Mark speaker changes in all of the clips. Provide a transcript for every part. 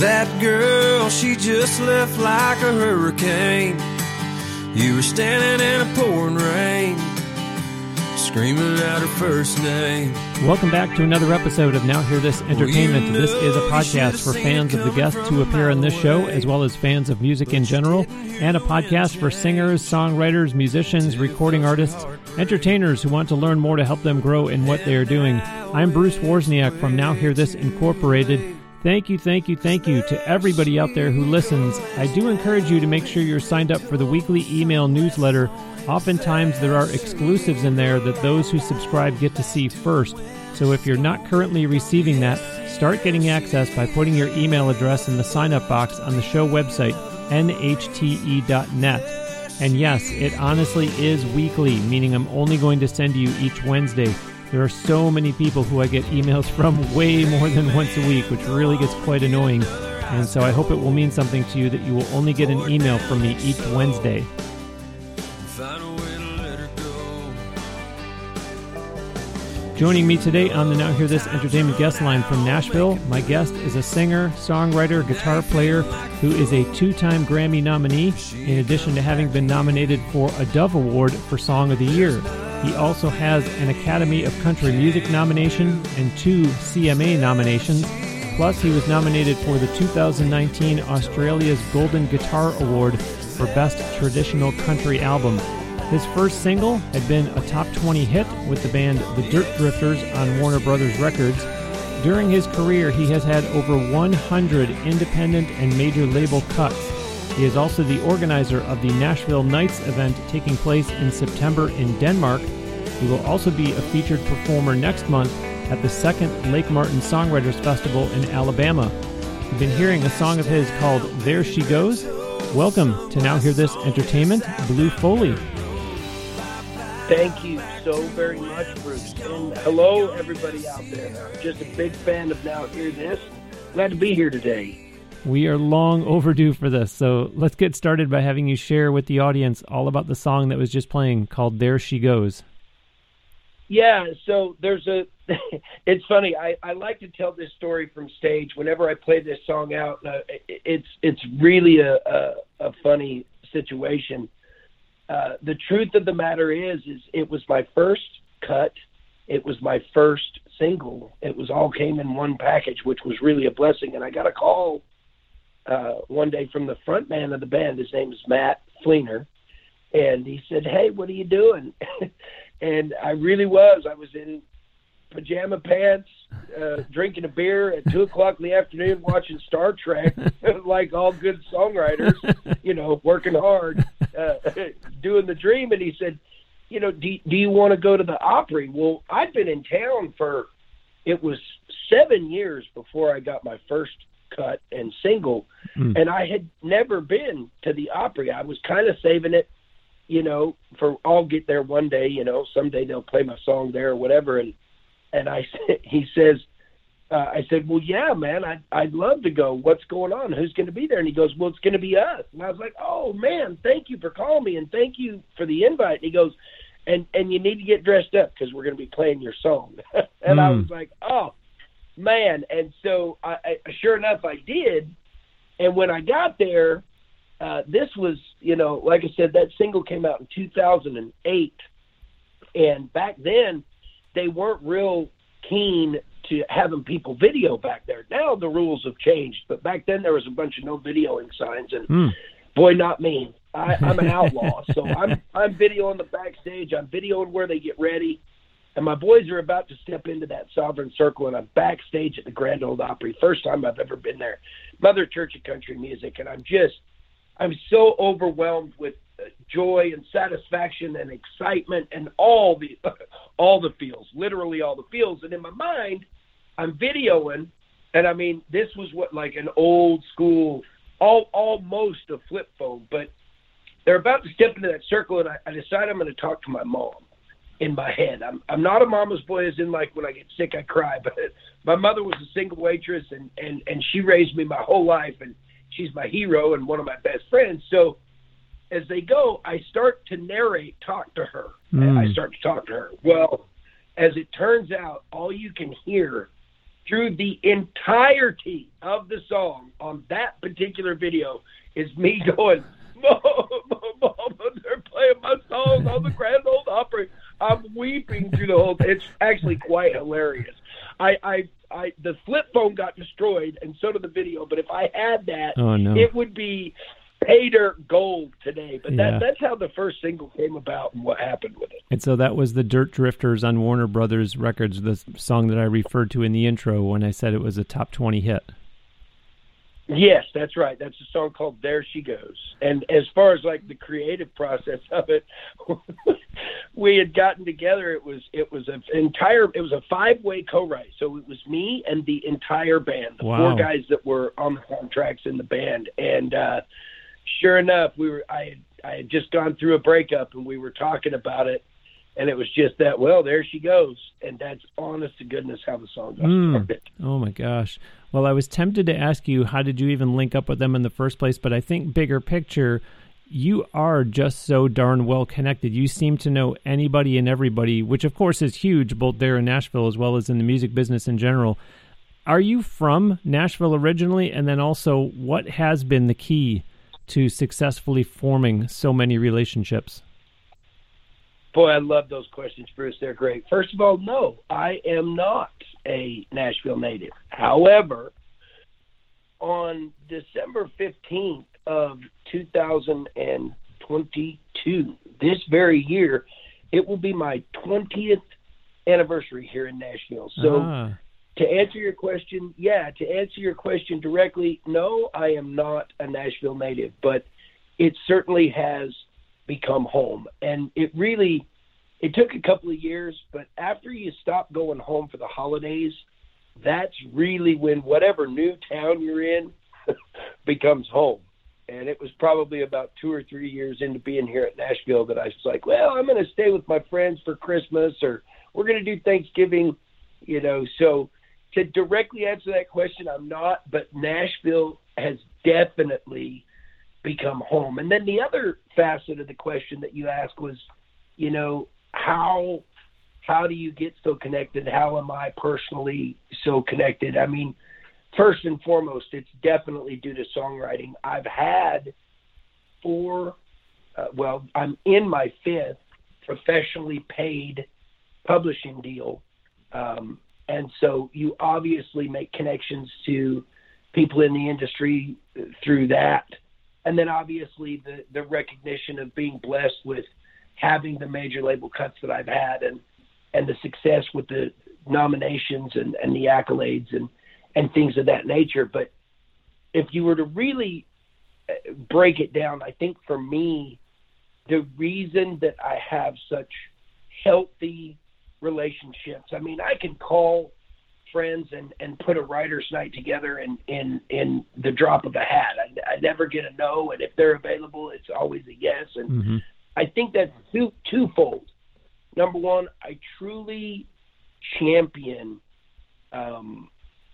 Speaker 1: That girl, she just left like a hurricane. You were standing in a pouring rain, screaming out her first name.
Speaker 2: Welcome back to another episode of Now Hear This Entertainment. This is a podcast for fans of the guests who appear on this show, as well as fans of music in general, and a podcast for singers, songwriters, musicians, recording artists, entertainers who want to learn more to help them grow in what they are doing. I'm Bruce Wozniak from Now Hear This Incorporated. Thank you, thank you, thank you to everybody out there who listens. I do encourage you to make sure you're signed up for the weekly email newsletter. Oftentimes, there are exclusives in there that those who subscribe get to see first. So if you're not currently receiving that, start getting access by putting your email address in the sign up box on the show website, nhte.net. And yes, it honestly is weekly, meaning I'm only going to send you each Wednesday. There are so many people who I get emails from way more than once a week, which really gets quite annoying. And so I hope it will mean something to you that you will only get an email from me each Wednesday. Joining me today on the Now Hear This Entertainment guest line from Nashville, my guest is a singer, songwriter, guitar player who is a two time Grammy nominee, in addition to having been nominated for a Dove Award for Song of the Year. He also has an Academy of Country Music nomination and two CMA nominations. Plus, he was nominated for the 2019 Australia's Golden Guitar Award for Best Traditional Country Album. His first single had been a top 20 hit with the band The Dirt Drifters on Warner Brothers Records. During his career, he has had over 100 independent and major label cuts. He is also the organizer of the Nashville Nights event taking place in September in Denmark. He will also be a featured performer next month at the second Lake Martin Songwriters Festival in Alabama. You've been hearing a song of his called There She Goes. Welcome to Now Hear This Entertainment, Blue Foley.
Speaker 3: Thank you so very much, Bruce. And hello, everybody out there. Just a big fan of Now Hear This. Glad to be here today.
Speaker 2: We are long overdue for this, so let's get started by having you share with the audience all about the song that was just playing called There She Goes.
Speaker 3: Yeah, so there's a. it's funny. I, I like to tell this story from stage whenever I play this song out. Uh, it's it's really a, a, a funny situation uh, the truth of the matter is, is it was my first cut. It was my first single. It was all came in one package, which was really a blessing. And I got a call uh, one day from the front man of the band. His name is Matt Fleener, and he said, "Hey, what are you doing?" and I really was. I was in pajama pants, uh, drinking a beer at two o'clock in the afternoon, watching Star Trek, like all good songwriters, you know, working hard, uh, doing the dream. And he said, you know, do, do you want to go to the Opry? Well, I'd been in town for, it was seven years before I got my first cut and single, mm. and I had never been to the Opry. I was kind of saving it, you know, for I'll get there one day. You know, someday they'll play my song there or whatever. And and I he says, uh, I said, well, yeah, man, I'd, I'd love to go. What's going on? Who's going to be there? And he goes, well, it's going to be us. And I was like, oh man, thank you for calling me and thank you for the invite. And he goes, and and you need to get dressed up because we're going to be playing your song. and mm. I hmm. was like, oh man. And so I, I sure enough, I did. And when I got there, uh, this was, you know, like I said, that single came out in 2008, and back then they weren't real keen to having people video back there. Now the rules have changed, but back then there was a bunch of no videoing signs, and mm. boy, not me. I, I'm an outlaw, so I'm I'm videoing the backstage. I'm videoing where they get ready, and my boys are about to step into that sovereign circle, and I'm backstage at the Grand Ole Opry. First time I've ever been there. Mother Church of Country Music, and I'm just I'm so overwhelmed with uh, joy and satisfaction and excitement and all the all the feels, literally all the feels. And in my mind, I'm videoing, and I mean this was what like an old school, all almost a flip phone, but they're about to step into that circle, and I, I decide I'm going to talk to my mom in my head. I'm I'm not a mama's boy, as in like when I get sick I cry, but my mother was a single waitress, and and and she raised me my whole life, and she's my hero and one of my best friends. So as they go, I start to narrate, talk to her. Mm. I start to talk to her. Well, as it turns out, all you can hear through the entirety of the song on that particular video is me going, Mama, Mama, they're playing my song on the Grand Ole Opry. I'm weeping through the whole. It's actually quite hilarious. I, I, I, the flip phone got destroyed, and so did the video. But if I had that,
Speaker 2: Oh, no.
Speaker 3: it would be pay dirt gold today. But
Speaker 2: Yeah.
Speaker 3: that's how the first single came about and what happened with it.
Speaker 2: And so that was the Dirt Drifters on Warner Brothers Records, the song that I referred to in the intro when I said it was a top 20 hit.
Speaker 3: Yes, that's right. That's a song called "There She Goes." And as far as like the creative process of it, we had gotten together. It was it was an entire it was a five way co-write. So it was me and the entire band, the
Speaker 2: Wow.
Speaker 3: four guys that were on the contracts in the band. And uh, sure enough, we were I had I had just gone through a breakup and we were talking about it. And it was just that, well, there she goes. And that's honest to goodness how the song got
Speaker 2: Mm.
Speaker 3: started.
Speaker 2: Oh my gosh. Well, I was tempted to ask you how did you even link up with them in the first place, but I think bigger picture, you are just so darn well connected. You seem to know anybody and everybody, which of course is huge both there in Nashville as well as in the music business in general. Are you from Nashville originally and then also what has been the key to successfully forming so many relationships?
Speaker 3: Boy, I love those questions, Bruce. They're great. First of all, no, I am not a Nashville native. However, on December 15th of 2022, this very year, it will be my 20th anniversary here in Nashville. So,
Speaker 2: ah,
Speaker 3: to answer your question, yeah, to answer your question directly, no, I am not a Nashville native, but it certainly has become home. And it really it took a couple of years, but after you stop going home for the holidays, that's really when whatever new town you're in becomes home. And it was probably about two or three years into being here at Nashville that I was like, well, I'm going to stay with my friends for Christmas or we're going to do Thanksgiving, you know. So to directly answer that question, I'm not, but Nashville has definitely become home. And then the other facet of the question that you asked was, you know, how how do you get so connected? How am I personally so connected? I mean, first and foremost, it's definitely due to songwriting. I've had four, uh, well, I'm in my fifth professionally paid publishing deal. Um, and so you obviously make connections to people in the industry through that. And then obviously the, the recognition of being blessed with having the major label cuts that I've had and, and the success with the nominations and, and the accolades and, and things of that nature. But if you were to really uh, break it down, I think for me, the reason that I have such healthy relationships, I mean, I can call friends and, and put a writer's night together in, in, in the drop of a hat. I, I never get a no, and if they're available, it's always a yes. And
Speaker 2: hmm
Speaker 3: I think that's two twofold. Number one, I truly champion um,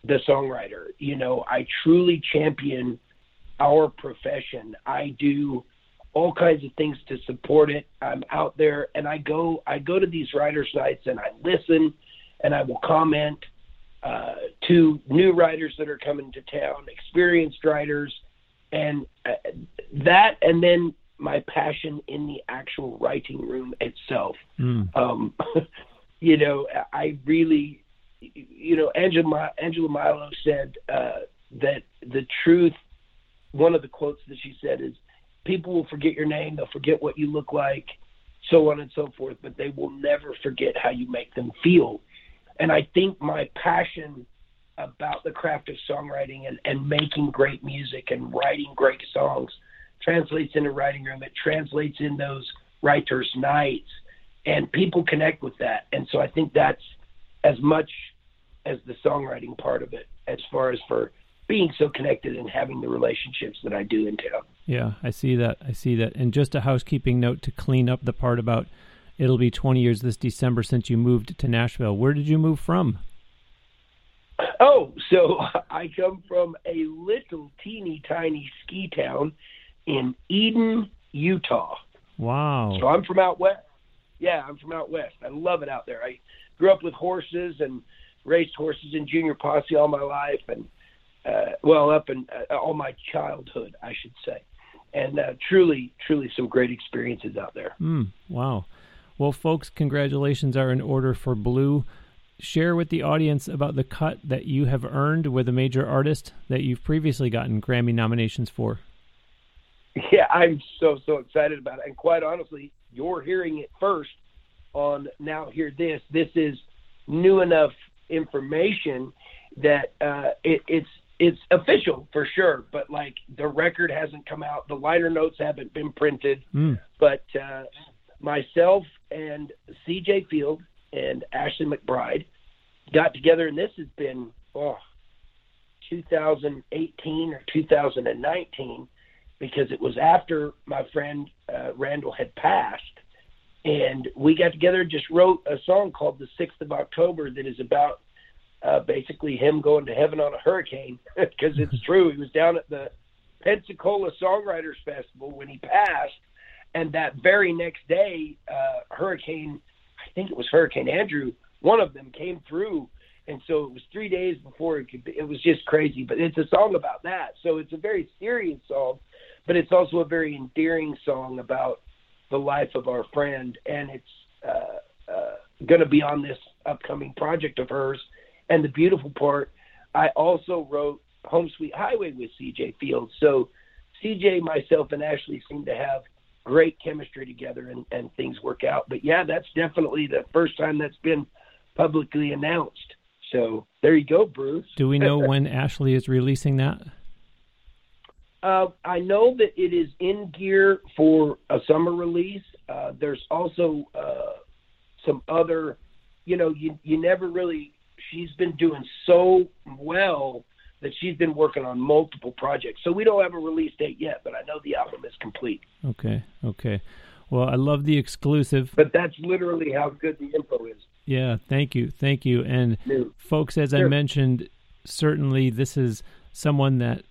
Speaker 3: the songwriter. You know, I truly champion our profession. I do all kinds of things to support it. I'm out there and I go I go to these writers' nights and I listen and I will comment uh, to new writers that are coming to town, experienced writers, and uh, that, and then my passion in the actual writing room itself.
Speaker 2: Mm.
Speaker 3: Um, you know, I really, you know, Angela Angela Milo said uh, that the truth. One of the quotes that she said is, "People will forget your name, they'll forget what you look like, so on and so forth, but they will never forget how you make them feel." And I think my passion about the craft of songwriting and, and making great music and writing great songs translates into writing room. It translates in those writers' nights, and people connect with that. And so I think that's as much as the songwriting part of it, as far as for being so connected and having the relationships that I do town.
Speaker 2: Yeah, I see that. I see that. And just a housekeeping note to clean up the part about it'll be 20 years this December since you moved to Nashville. Where did you move from?
Speaker 3: Oh, so I come from a little teeny tiny ski town in Eden, Utah.
Speaker 2: Wow.
Speaker 3: So I'm from out west. Yeah, I'm from out west. I love it out there. I grew up with horses and raced horses in junior posse all my life, and uh, well, up in uh, all my childhood, I should say, and uh, truly, truly, some great experiences out there.
Speaker 2: Mm, wow. Well, folks, congratulations are in order for Blue. Share with the audience about the cut that you have earned with a major artist that you've previously gotten Grammy nominations for.
Speaker 3: Yeah, I'm so so excited about it, and quite honestly, you're hearing it first on Now Hear This. This is new enough information that uh, it, it's it's official for sure, but like the record hasn't come out, the liner notes haven't been printed,
Speaker 2: mm.
Speaker 3: but uh, myself and C.J. Field and Ashley McBryde got together, and this has been oh, 2018 or 2019 because it was after my friend uh, Randall had passed. And we got together and just wrote a song called The Sixth of October that is about uh, basically him going to heaven on a hurricane because it's true. He was down at the Pensacola Songwriters Festival when he passed. And that very next day, uh, Hurricane, I think it was Hurricane Andrew, one of them came through. And so it was three days before it could be, it was just crazy. But it's a song about that. So it's a very serious song but it's also a very endearing song about the life of our friend, and it's uh, uh, going to be on this upcoming project of hers. And the beautiful part, I also wrote Home Sweet Highway with CJ Fields. So CJ, myself, and Ashley seem to have great chemistry together and, and things work out. But yeah, that's definitely the first time that's been publicly announced. So there you go, Bruce.
Speaker 2: Do we know when Ashley is releasing that?
Speaker 3: Uh, I know that it is in gear for a summer release. Uh, there's also uh, some other, you know, you you never really. She's been doing so well she's been working on multiple projects. So we don't have a release date yet, but I know the album is complete.
Speaker 2: Okay, okay. Well, I love the exclusive.
Speaker 3: But that's literally how good the info is.
Speaker 2: Yeah, thank you, thank you. And folks, as sure. I mentioned, certainly this is someone that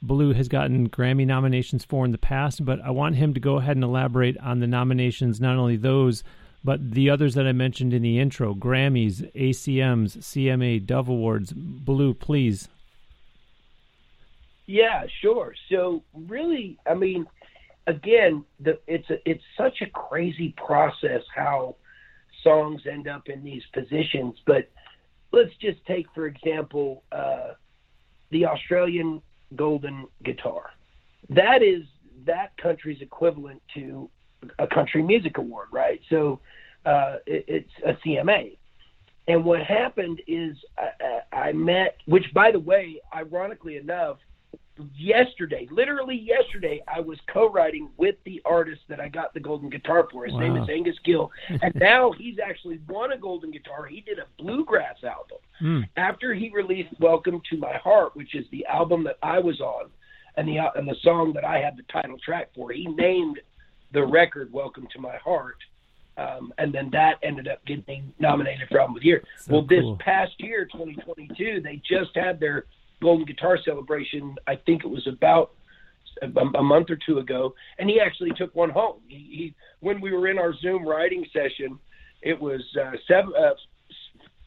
Speaker 2: Blue has gotten Grammy nominations for in the past, but I want him to go ahead and elaborate on the nominations, not only those, but the others that I mentioned in the intro Grammys, ACMs, CMA, Dove Awards. Blue, please.
Speaker 3: Yeah, sure. So, really, I mean, again, the, it's a, it's such a crazy process how songs end up in these positions. But let's just take, for example, uh, the Australian Golden Guitar. That is that country's equivalent to a country music award, right? So uh, it, it's a CMA. And what happened is I, I met, which by the way, ironically enough, yesterday, literally yesterday, I was co-writing with the artist that I got the golden guitar for. His wow. name is Angus Gill, and now he's actually won a golden guitar. He did a bluegrass album
Speaker 2: mm.
Speaker 3: after he released "Welcome to My Heart," which is the album that I was on, and the and the song that I had the title track for. He named the record "Welcome to My Heart." Um, and then that ended up getting nominated for album of the year. So well, cool. this past year, 2022, they just had their Golden Guitar Celebration. I think it was about a, a month or two ago, and he actually took one home. He, he when we were in our Zoom writing session, it was uh, seven, uh,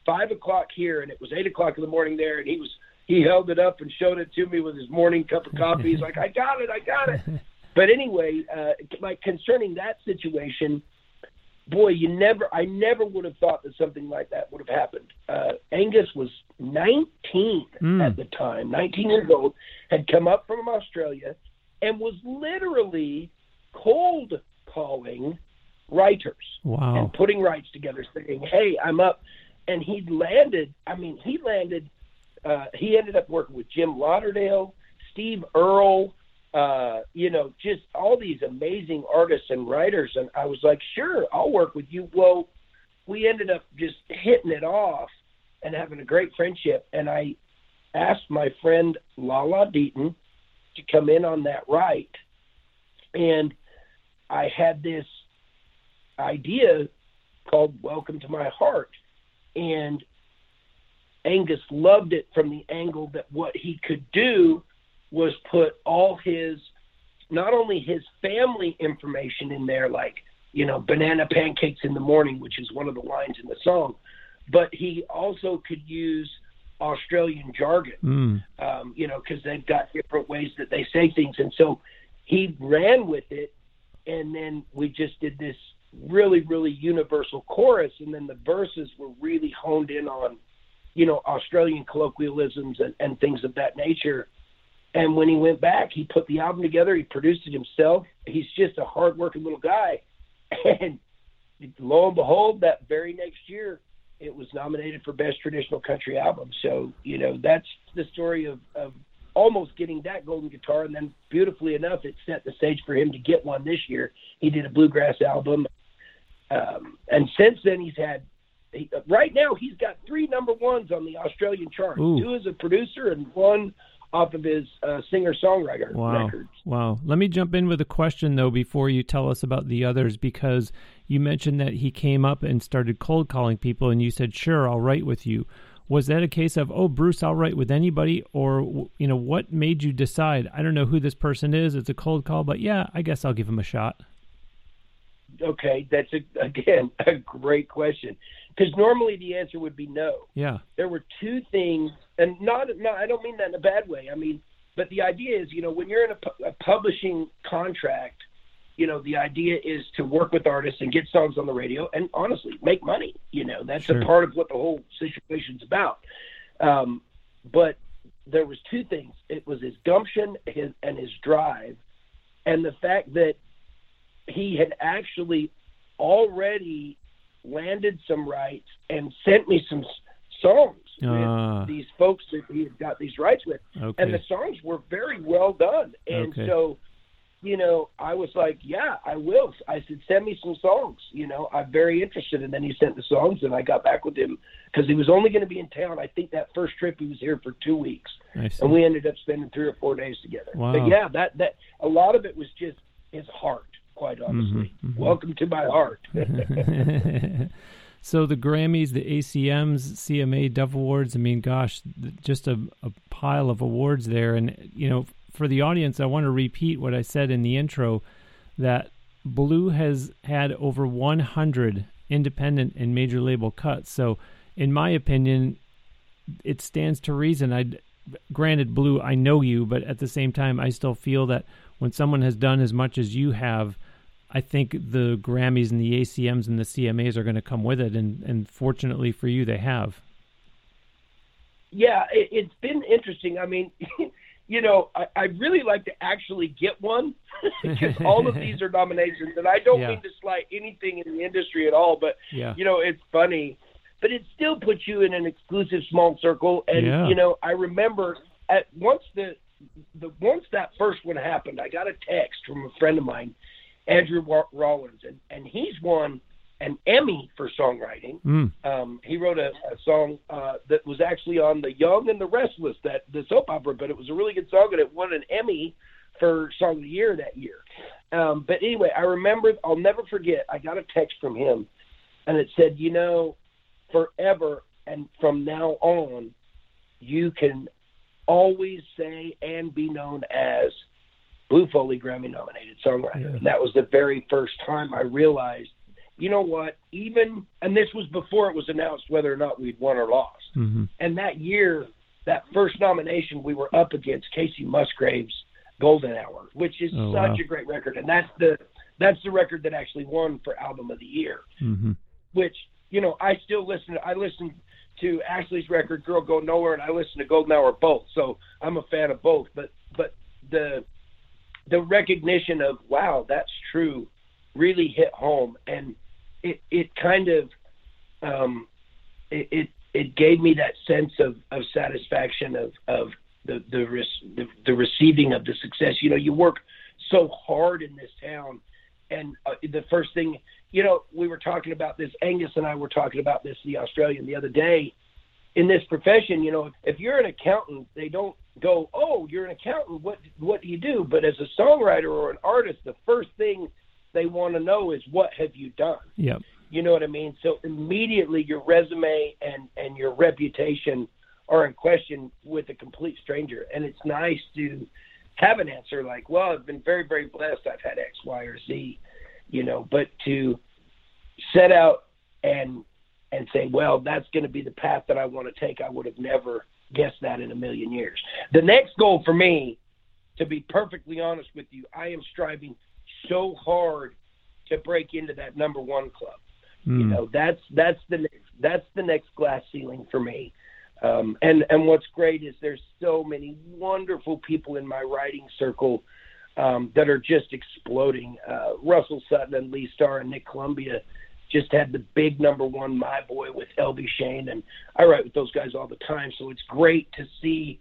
Speaker 3: five o'clock here, and it was eight o'clock in the morning there, and he was he held it up and showed it to me with his morning cup of coffee. He's like, "I got it, I got it." But anyway, uh, like concerning that situation, boy, you never, I never would have thought that something like that would have happened. Uh, Angus was 19
Speaker 2: mm.
Speaker 3: at the time, 19 years old, had come up from Australia and was literally cold calling writers
Speaker 2: wow.
Speaker 3: and putting writes together, saying, "Hey, I'm up," and he landed. I mean, he landed. Uh, he ended up working with Jim Lauderdale, Steve Earle, uh, you know, just all these amazing artists and writers. And I was like, sure, I'll work with you. Well, we ended up just hitting it off and having a great friendship. And I asked my friend Lala Deaton to come in on that write. And I had this idea called Welcome to My Heart. And Angus loved it from the angle that what he could do was put all his not only his family information in there like you know banana pancakes in the morning which is one of the lines in the song but he also could use Australian jargon,
Speaker 2: Mm.
Speaker 3: um, you know, because they've got different ways that they say things. And so he ran with it. And then we just did this really, really universal chorus. And then the verses were really honed in on, you know, Australian colloquialisms and, and things of that nature. And when he went back, he put the album together. He produced it himself. He's just a hardworking little guy. And lo and behold, that very next year, it was nominated for Best Traditional Country Album. So, you know, that's the story of, of almost getting that golden guitar. And then, beautifully enough, it set the stage for him to get one this year. He did a bluegrass album. Um, and since then, he's had, he, right now, he's got three number ones on the Australian chart
Speaker 2: Ooh.
Speaker 3: two as a producer and one off of his uh, singer songwriter
Speaker 2: Wow.
Speaker 3: records.
Speaker 2: Wow. Let me jump in with a question, though, before you tell us about the others, because you mentioned that he came up and started cold calling people, and you said, sure, I'll write with you. Was that a case of, oh, Bruce, I'll write with anybody? Or, you know, what made you decide, I don't know who this person is, it's a cold call, but yeah, I guess I'll give him a shot?
Speaker 3: Okay, that's a, again a great question because normally the answer would be no.
Speaker 2: Yeah.
Speaker 3: There were two things, and not no, I don't mean that in a bad way. I mean, but the idea is, you know, when you're in a, a publishing contract, you know, the idea is to work with artists and get songs on the radio, and honestly, make money. You know, that's
Speaker 2: Sure.
Speaker 3: a part of what the whole situation's about. Um, but there was two things. It was his gumption his, and his drive, and the fact that he had actually already landed some writes and sent me some songs with ah. these folks that he had got these writes with,
Speaker 2: Okay.
Speaker 3: and the songs were very well done. And
Speaker 2: Okay.
Speaker 3: so, you know, I was like, "Yeah, I will." I said, "Send me some songs." You know, I'm very interested. And then he sent the songs, and I got back with him because he was only going to be in town. I think that first trip he was here for two weeks and we ended up spending three or four days together.
Speaker 2: Wow.
Speaker 3: But yeah, that that a lot of it was just his heart, quite
Speaker 2: Mm-hmm,
Speaker 3: honestly. Welcome to my heart.
Speaker 2: so the Grammys, the ACMs, CMA, Dove Awards. I mean, gosh, just a, a pile of awards there. And you know, for the audience, I want to repeat what I said in the intro that Blue has had over 100 independent and major label cuts. So, in my opinion, it stands to reason. I, granted, Blue, I know you, but at the same time, I still feel that when someone has done as much as you have, I think the Grammys and the ACMs and the CMAs are going to come with it, and and fortunately for you, they have.
Speaker 3: yeah, it, it's been interesting. I mean, you know, I, I'd really like to actually get one because all of these are nominations, and I don't
Speaker 2: Yeah.
Speaker 3: mean to slight anything in the industry at all, but
Speaker 2: Yeah.
Speaker 3: you know, it's funny, but it still puts you in an exclusive small circle. And
Speaker 2: Yeah.
Speaker 3: you know, I remember at once the the once that first one happened, I got a text from a friend of mine, Andrew Rollins, and and he's won an Emmy for songwriting.
Speaker 2: Mm.
Speaker 3: Um, he wrote a, a song uh, that was actually on The Young and the Restless, that the soap opera, but it was a really good song, and it won an Emmy for Song of the Year that year. Um, but anyway, I remember, I'll never forget, I got a text from him, and it said, you know, forever and from now on, you can always say and be known as Blue Foley Grammy nominated songwriter.
Speaker 2: Yeah.
Speaker 3: And that was the very first time I realized, you know what, even, and this was before it was announced whether or not we'd won or lost.
Speaker 2: hmm
Speaker 3: And that year, that first nomination, we were up against Kacey Musgraves' Golden Hour, which is
Speaker 2: Oh,
Speaker 3: such
Speaker 2: wow.
Speaker 3: a great record. And that's the, that's the record that actually won for Album of the Year
Speaker 2: hmm
Speaker 3: which you know I still listen. I listen to Ashley's record "Girl Go Nowhere" and I listen to Golden Hour both. So I'm a fan of both. But but the the recognition of wow, that's true, really hit home, and it it kind of um, it, it it gave me that sense of of satisfaction of of the the, the the receiving of the success. You know, you work so hard in this town, and uh, the first thing you know, we were talking about this. Angus and I were talking about this, the Australian, the other day. In this profession, you know, if you're an accountant, they don't go, "Oh, you're an accountant. What what do you do?" But as a songwriter or an artist, the first thing they want to know is, "What have you done?"
Speaker 2: Yep.
Speaker 3: You know what I mean? So immediately your resume and and your reputation are in question with a complete stranger, and it's nice to have an answer like, "Well, I've been very very blessed. I've had X, Y, or Z." You know, but to set out and and say, well, that's going to be the path that I want to take. I would have never guessed that in a million years. The next goal for me, to be perfectly honest with you, I am striving so hard to break into that number one club. Mm. You know, that's that's the next, that's the next glass ceiling for me. Um, and and what's great is there's so many wonderful people in my writing circle um, that are just exploding. Uh, Russell Sutton and Lee Starr and Nick Columbia just had the big number one My Boy with Elvie Shane, and I write with those guys all the time. So it's great to see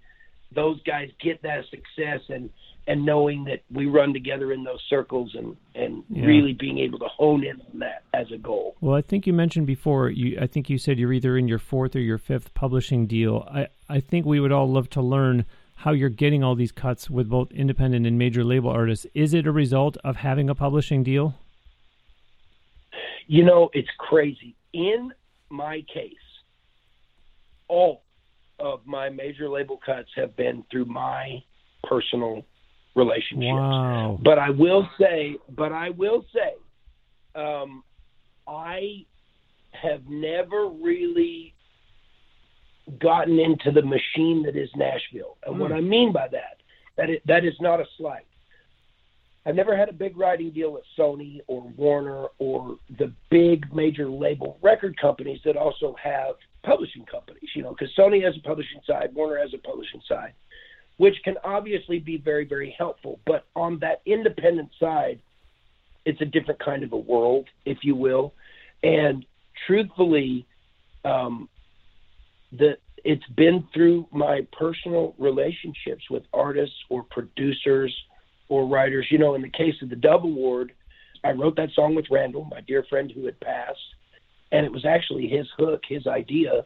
Speaker 3: those guys get that success and and knowing that we run together in those circles and and yeah. really being able to hone in on that as a goal.
Speaker 2: Well, I think you mentioned before. You, I think you said you're either in your fourth or your fifth publishing deal. I I think we would all love to learn how you're getting all these cuts with both independent and major label artists. Is it a result of having a publishing deal?
Speaker 3: You know, it's crazy. In my case, all of my major label cuts have been through my personal relationships.
Speaker 2: Wow.
Speaker 3: But I will say, but I will say, um, I have never really gotten into the machine that is Nashville. And mm. what hmm. I mean by that, that it, that is not a slight. I've never had a big writing deal with Sony or Warner or the big major label record companies that also have publishing companies, you know, because Sony has a publishing side, Warner has a publishing side, which can obviously be very, very helpful. But on that independent side, it's a different kind of a world, if you will. And truthfully, um, the it's been through my personal relationships with artists or producers or writers. You know, in the case of the Dove Award, I wrote that song with Randall, my dear friend who had passed, and it was actually his hook, his idea.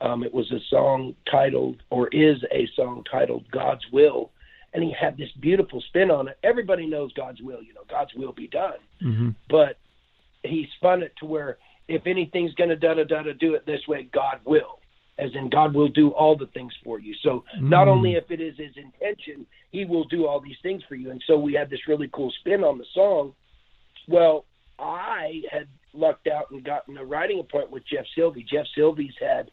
Speaker 3: Um, it was a song titled, or is a song titled God's Will. And he had this beautiful spin on it. Everybody knows God's will, you know, God's will be done. Mm-hmm. But he spun it to where if anything's going to da da da do it this way, God will as in God will do all the things for you. So not mm. only if it is his intention, he will do all these things for you. And so we had this really cool spin on the song. Well, I had lucked out and gotten a writing appointment with Jeff Silvey. Jeff Silvey's had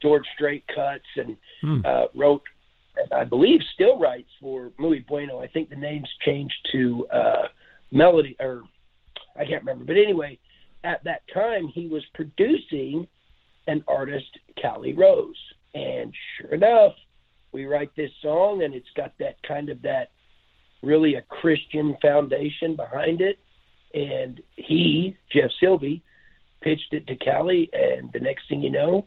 Speaker 3: George Strait cuts and mm. uh, wrote, I believe, still writes for Muy Bueno. I think the name's changed to uh, Melody, or I can't remember. But anyway, at that time, he was producing an artist, Callie Rose. And sure enough, we write this song, and it's got that kind of that really a Christian foundation behind it. And he, Jeff Silvey, pitched it to Callie, and the next thing you know,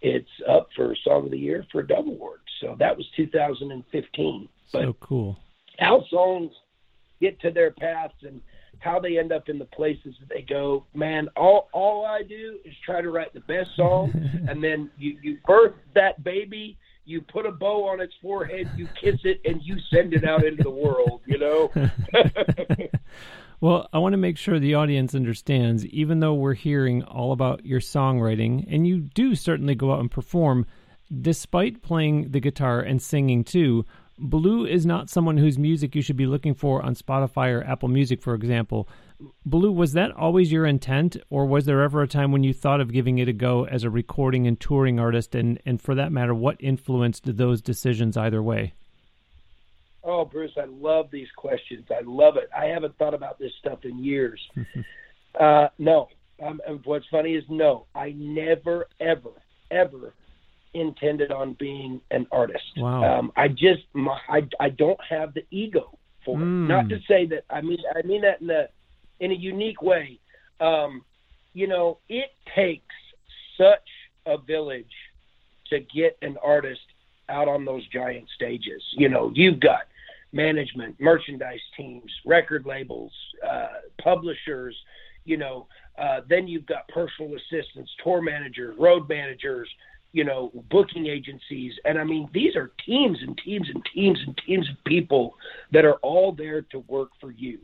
Speaker 3: it's up for Song of the Year for a Dove Award. So that was 2015.
Speaker 2: But so cool.
Speaker 3: How songs get to their paths and how they end up in the places that they go. Man, all all I do is try to write the best song, and then you you birth that baby. You put a bow on its forehead, you kiss it, and you send it out into the world. You know.
Speaker 2: well, I want to make sure the audience understands. Even though we're hearing all about your songwriting, and you do certainly go out and perform, despite playing the guitar and singing too Blue is not someone whose music you should be looking for on Spotify or Apple Music, for example. Blue, was that always your intent, or was there ever a time when you thought of giving it a go as a recording and touring artist? And, and for that matter, what influenced those decisions either way?
Speaker 3: Oh, Bruce, I love these questions. I love it. I haven't thought about this stuff in years. uh, no. Um, what's funny is no. I never, ever, ever intended on being an artist.
Speaker 2: Wow.
Speaker 3: Um, I just my, I I don't have the ego for mm. it. Hmm. Not to say that I mean I mean that in a in a unique way. Um, you know, it takes such a village to get an artist out on those giant stages. You know, you've got management, merchandise teams, record labels, uh, publishers. You know, uh, then you've got personal assistants, tour managers, road managers you know, booking agencies. And I mean, these are teams and teams and teams and teams of people that are all there to work for you.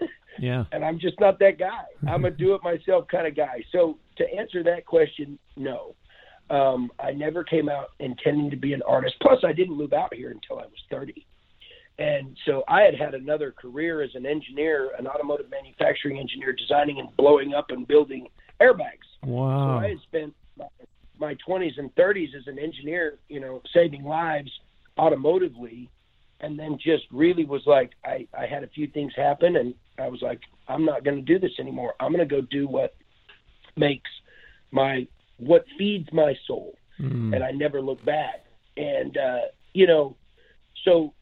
Speaker 2: Yeah.
Speaker 3: and I'm just not that guy. I'm a do it myself kind of guy. So to answer that question, no. Um, I never came out intending to be an artist. Plus, I didn't move out here until I was 30. And so I had had another career as an engineer, an automotive manufacturing engineer, designing and blowing up and building airbags.
Speaker 2: Wow.
Speaker 3: So I had spent my 20s and 30s as an engineer, you know, saving lives automotively, and then just really was like, I, I had a few things happen, and I was like, I'm not going to do this anymore. I'm going to go do what makes my what feeds my soul,
Speaker 2: Mm.
Speaker 3: and I never look back. And uh, you know, so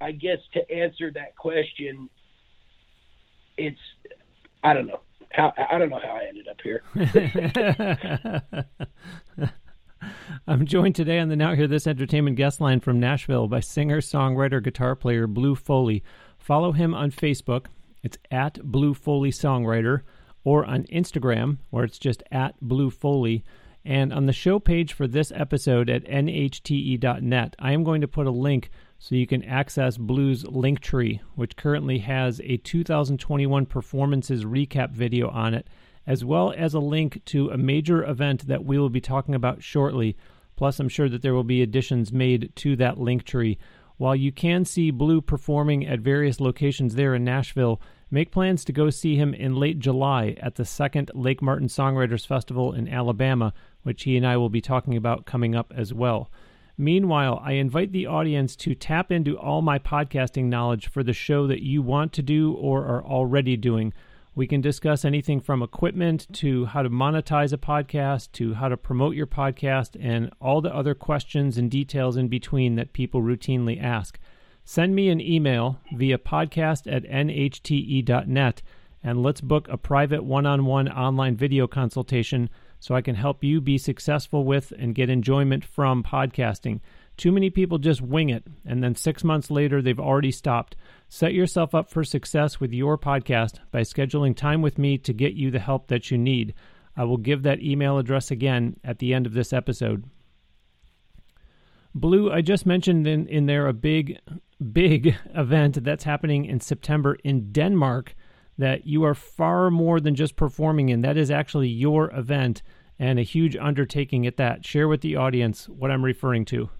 Speaker 3: I guess to answer that question, it's I don't know how I don't know how I ended up here.
Speaker 2: I'm joined today on the Now Hear This Entertainment guest line from Nashville by singer, songwriter, guitar player Blue Foley. Follow him on Facebook. It's at Blue Foley Songwriter, or on Instagram, where it's just at Blue Foley. And on the show page for this episode at nhte.net, I am going to put a link so you can access Blue's Linktree, which currently has a 2021 performances recap video on it, as well as a link to a major event that we will be talking about shortly. Plus, I'm sure that there will be additions made to that Linktree. While you can see Blue performing at various locations there in Nashville, make plans to go see him in late July at the second Lake Martin Songwriters Festival in Alabama, which he and I will be talking about coming up as well. Meanwhile, I invite the audience to tap into all my podcasting knowledge for the show that you want to do or are already doing. We can discuss anything from equipment to how to monetize a podcast to how to promote your podcast and all the other questions and details in between that people routinely ask. Send me an email via podcast at nhte.net and let's book a private one on one online video consultation so I can help you be successful with and get enjoyment from podcasting. Too many people just wing it, and then six months later, they've already stopped. Set yourself up for success with your podcast by scheduling time with me to get you the help that you need. I will give that email address again at the end of this episode. Blue, I just mentioned in, in there a big, big event that's happening in September in Denmark that you are far more than just performing in. That is actually your event and a huge undertaking at that. Share with the audience what I'm referring to.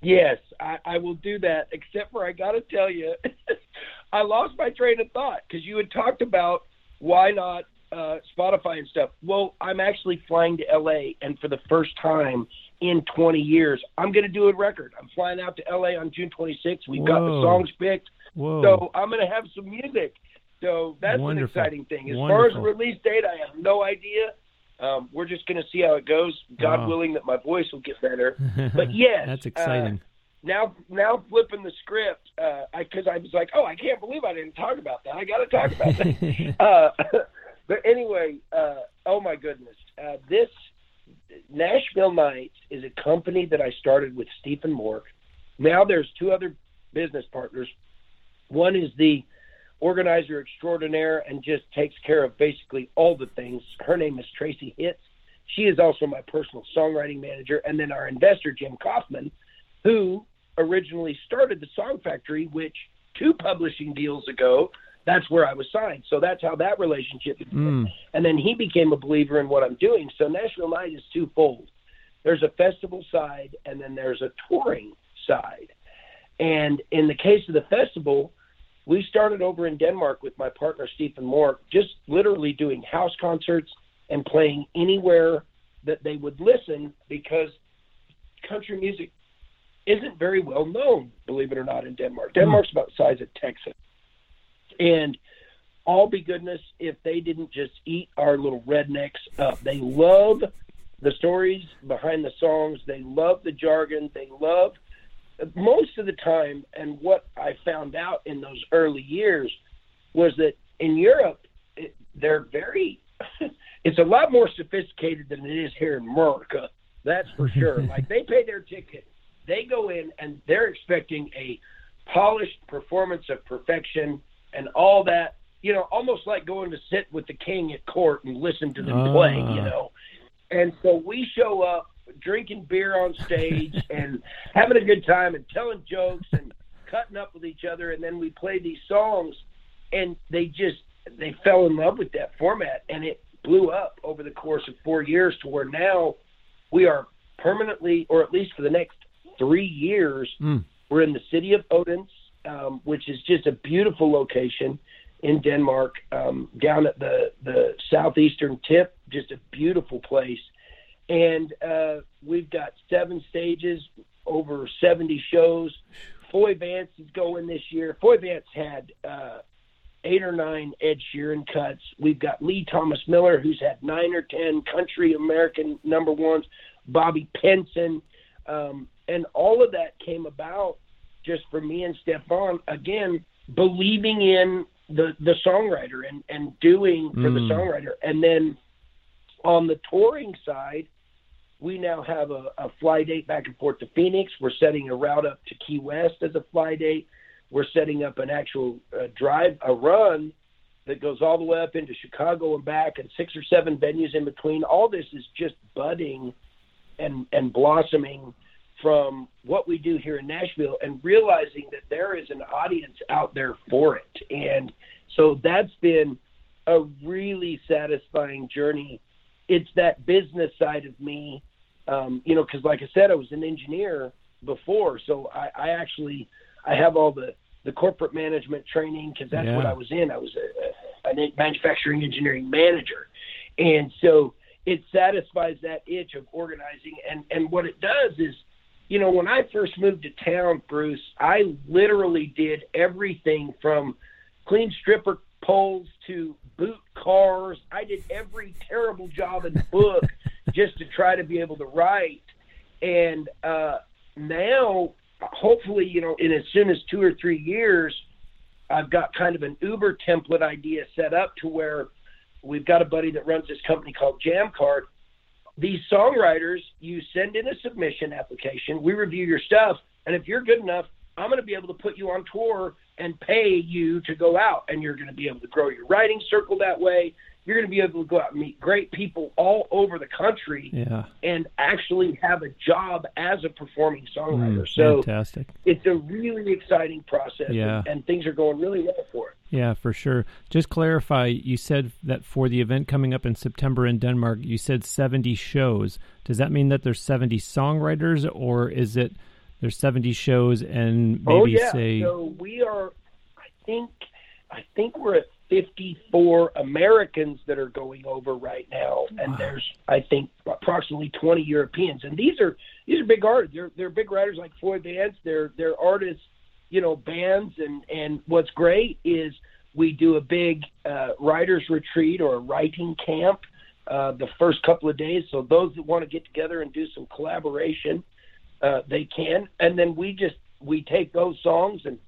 Speaker 3: Yes, I, I will do that. Except for I got to tell you, I lost my train of thought because you had talked about why not uh, Spotify and stuff. Well, I'm actually flying to LA, and for the first time in 20 years, I'm going to do a record. I'm flying out to LA on June 26th. We've got the songs picked,
Speaker 2: Whoa.
Speaker 3: so I'm going to have some music. So that's
Speaker 2: Wonderful.
Speaker 3: an exciting thing. As
Speaker 2: Wonderful.
Speaker 3: far as release date, I have no idea. Um, we're just going to see how it goes. God
Speaker 2: Wow.
Speaker 3: willing that my voice will get better. But yes,
Speaker 2: That's exciting.
Speaker 3: now now flipping the script uh I because I was like, oh, I can't believe I didn't talk about that. I got to talk about that. uh, but anyway, uh, oh my goodness, uh, this Nashville Nights is a company that I started with Stephen Moore. Now there's two other business partners. One is the organizer extraordinaire and just takes care of basically all the things. Her name is Tracy Hitz. She is also my personal songwriting manager. And then our investor, Jim Kaufman, who originally started the Song Factory, which two publishing deals ago, that's where I was signed. So that's how that relationship began.
Speaker 2: Mm.
Speaker 3: And then he became a believer in what I'm doing. So Nashville Night is twofold. There's a festival side, and then there's a touring side. And in the case of the festival, we started over in Denmark with my partner Stephen Moore, just literally doing house concerts and playing anywhere that they would listen because country music isn't very well known, believe it or not, in Denmark. Mm-hmm. Denmark's about the size of Texas. And all be goodness if they didn't just eat our little rednecks up. They love the stories behind the songs. They love the jargon. They love most of the time. And what I found out in those early years was that in Europe, it, they're very, it's a lot more sophisticated than it is here in America. That's for sure. like they pay their ticket, they go in and they're expecting a polished performance of perfection and all that. You know, almost like going to sit with the king at court and listen to them play. You
Speaker 2: Ah.
Speaker 3: know, and so we show up drinking beer on stage and having a good time and telling jokes and cutting up with each other and then we play these songs and they just they fell in love with that format and it blew up over the course of four years to where now we are permanently or at least for the next three years
Speaker 2: Mm.
Speaker 3: we're in the city of odense um, which is just a beautiful location in denmark um, down at the the southeastern tip just a beautiful place and uh, we've got seven stages, over 70 shows. Foy Vance is going this year. Foy Vance had uh, eight or nine Ed Sheeran cuts. We've got Lee Thomas Miller, who's had nine or ten country American number ones. Bobby Pinson, um, and all of that came about just for me and Stefan again believing in the the songwriter and and doing for mm. the songwriter, and then on the touring side, we now have a, a fly date back and forth to Phoenix. We're setting a route up to Key West as a fly date. We're setting up an actual uh, drive, a run that goes all the way up into Chicago and back, and six or seven venues in between. All this is just budding and and blossoming from what we do here in Nashville, and realizing that there is an audience out there for it. And so that's been a really satisfying journey. It's that business side of me um, you know, because like I said, I was an engineer before, so I, I actually I have all the the corporate management training because that's yeah. what I was in. I was a, a, a manufacturing engineering manager, and so it satisfies that itch of organizing. And and what it does is, you know, when I first moved to town, Bruce, I literally did everything from clean stripper poles to boot cars. I did every terrible job in the book just to try to be able to write. And uh, now, hopefully, you know, in as soon as two or three years, I've got kind of an Uber template idea set up to where we've got a buddy that runs this company called Jamcard. These songwriters, you send in a submission application, we review your stuff, and if you're good enough, I'm going to be able to put you on tour and pay you to go out, and you're going to be able to grow your writing circle that way you're going to be able to go out and meet great people all over the country
Speaker 2: yeah.
Speaker 3: and actually have a job as a performing songwriter.
Speaker 2: Mm, so fantastic.
Speaker 3: it's a really exciting process
Speaker 2: yeah.
Speaker 3: and, and, things are going really well for it.
Speaker 2: Yeah, for sure. Just clarify, you said that for the event coming up in September in Denmark, you said 70 shows. Does that mean that there's 70 songwriters or is it there's 70 shows and maybe
Speaker 3: oh, yeah.
Speaker 2: say
Speaker 3: So we are I think I think we're at 54 Americans that are going over right now, and there's I think approximately 20 Europeans, and these are these are big artists. They're they're big writers like Foy Vance. They're they're artists, you know, bands, and and what's great is we do a big uh, writers retreat or a writing camp uh, the first couple of days. So those that want to get together and do some collaboration, uh, they can, and then we just we take those songs and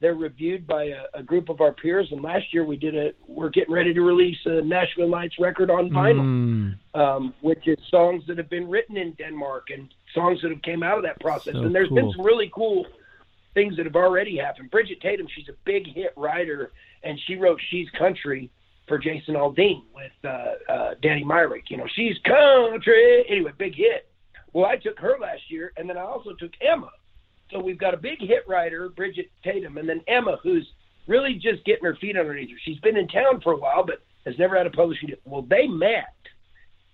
Speaker 3: they're reviewed by a, a, group of our peers. And last year we did a, we're getting ready to release a Nashville Nights record on vinyl, mm. um, which is songs that have been written in Denmark and songs that have came out of that process. So and there's
Speaker 2: cool.
Speaker 3: been some really cool things that have already happened. Bridgette Tatum, she's a big hit writer, and she wrote "She's Country" for Jason Aldean with uh, uh, Danny Myrick. You know, she's country. Anyway, big hit. Well, I took her last year, and then I also took Emma so we've got a big hit writer, Bridgette Tatum, and then Emma, who's really just getting her feet underneath her. She's been in town for a while, but has never had a publishing deal. Well, they met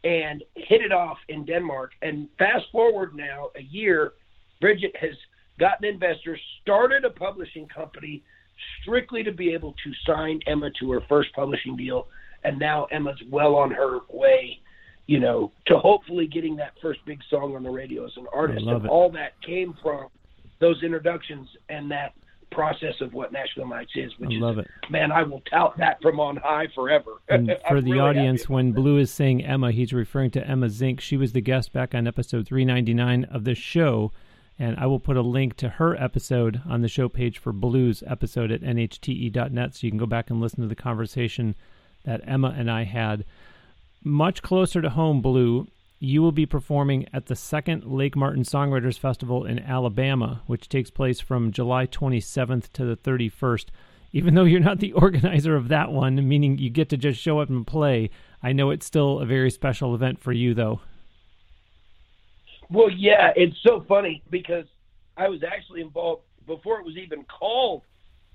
Speaker 3: and hit it off in Denmark. And fast forward now a year, Bridgette has gotten investors, started a publishing company strictly to be able to sign Emma to her first publishing deal. And now Emma's well on her way, you know, to hopefully getting that first big song on the radio as an artist.
Speaker 2: and
Speaker 3: it. all that came from those introductions and that process of what Nashville Nights is. Which
Speaker 2: I love
Speaker 3: is,
Speaker 2: it.
Speaker 3: Man, I will tout that from on high forever.
Speaker 2: And for the
Speaker 3: really
Speaker 2: audience, when Blue is saying Emma, he's referring to Emma Zinck. She was the guest back on episode 399 of this show. And I will put a link to her episode on the show page for Blue's episode at nhte.net so you can go back and listen to the conversation that Emma and I had. Much closer to home, Blue, you will be performing at the second Lake Martin Songwriters Festival in Alabama, which takes place from July 27th to the 31st. Even though you're not the organizer of that one, meaning you get to just show up and play, I know it's still a very special event for you, though.
Speaker 3: Well, yeah, it's so funny because I was actually involved before it was even called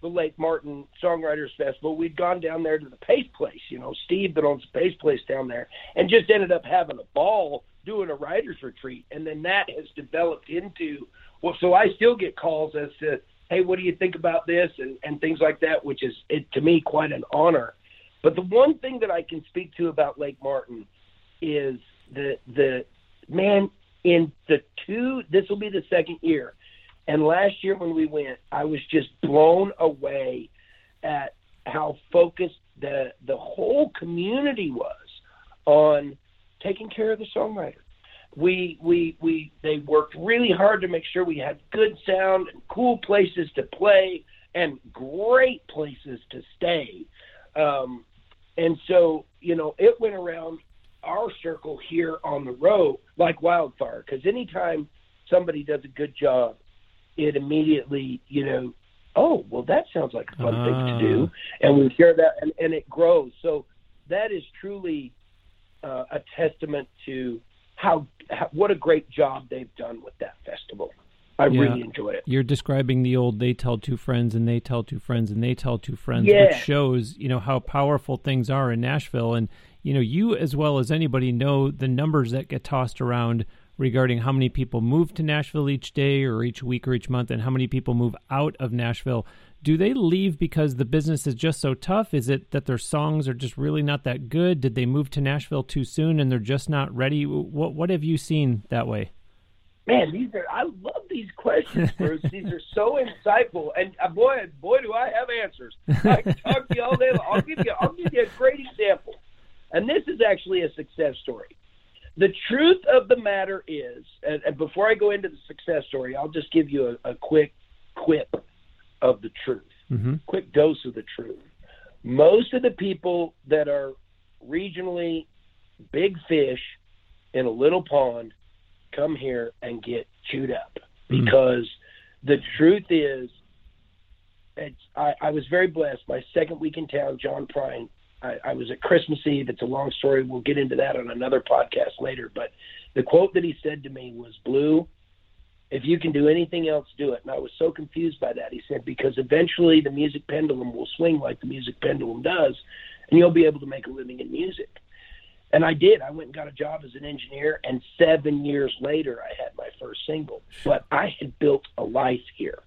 Speaker 3: the Lake Martin Songwriters Festival. We'd gone down there to the Pace Place, you know, Steve that owns the Pace Place down there, and just ended up having a ball doing a writers retreat. And then that has developed into well, so I still get calls as to, hey, what do you think about this and, and things like that, which is it, to me quite an honor. But the one thing that I can speak to about Lake Martin is the the man, in the two. This will be the second year. And last year when we went, I was just blown away at how focused the the whole community was on taking care of the songwriter. We we we they worked really hard to make sure we had good sound and cool places to play and great places to stay. Um, and so, you know, it went around our circle here on the road like wildfire because anytime somebody does a good job, it immediately, you know, oh, well, that sounds like a fun uh. thing to do. Ah. And we share that and, and it grows. So that is truly uh, a testament to how, how, what a great job they've done with that festival. I yeah. really enjoy it.
Speaker 2: You're describing the old they tell two friends and they tell two friends and they tell two friends, yeah. which shows, you know, how powerful things are in Nashville. And, you know, you as well as anybody know the numbers that get tossed around regarding how many people move to Nashville each day or each week or each month and how many people move out of Nashville. Do they leave because the business is just so tough? Is it that their songs are just really not that good? Did they move to Nashville too soon and they're just not ready? What what have you seen that way?
Speaker 3: Man, these are I love these questions, Bruce. these are so insightful, and uh, boy, boy, do I have answers. I can talk to you all day. Long. I'll give you, I'll give you a great example, and this is actually a success story. The truth of the matter is, and, and before I go into the success story, I'll just give you a, a quick quip of the truth, mm-hmm. quick dose of the truth. Most of the people that are regionally big fish in a little pond come here and get chewed up mm. because the truth is, it's, I, I was very blessed. My second week in town, John Prine, I, I was at Christmas Eve. It's a long story. We'll get into that on another podcast later. But the quote that he said to me was, Blue, if you can do anything else, do it. And I was so confused by that. He said, because eventually the music pendulum will swing like the music pendulum does, and you'll be able to make a living in music. And I did. I went and got a job as an engineer, and seven years later, I had my first single. But I had built a life here.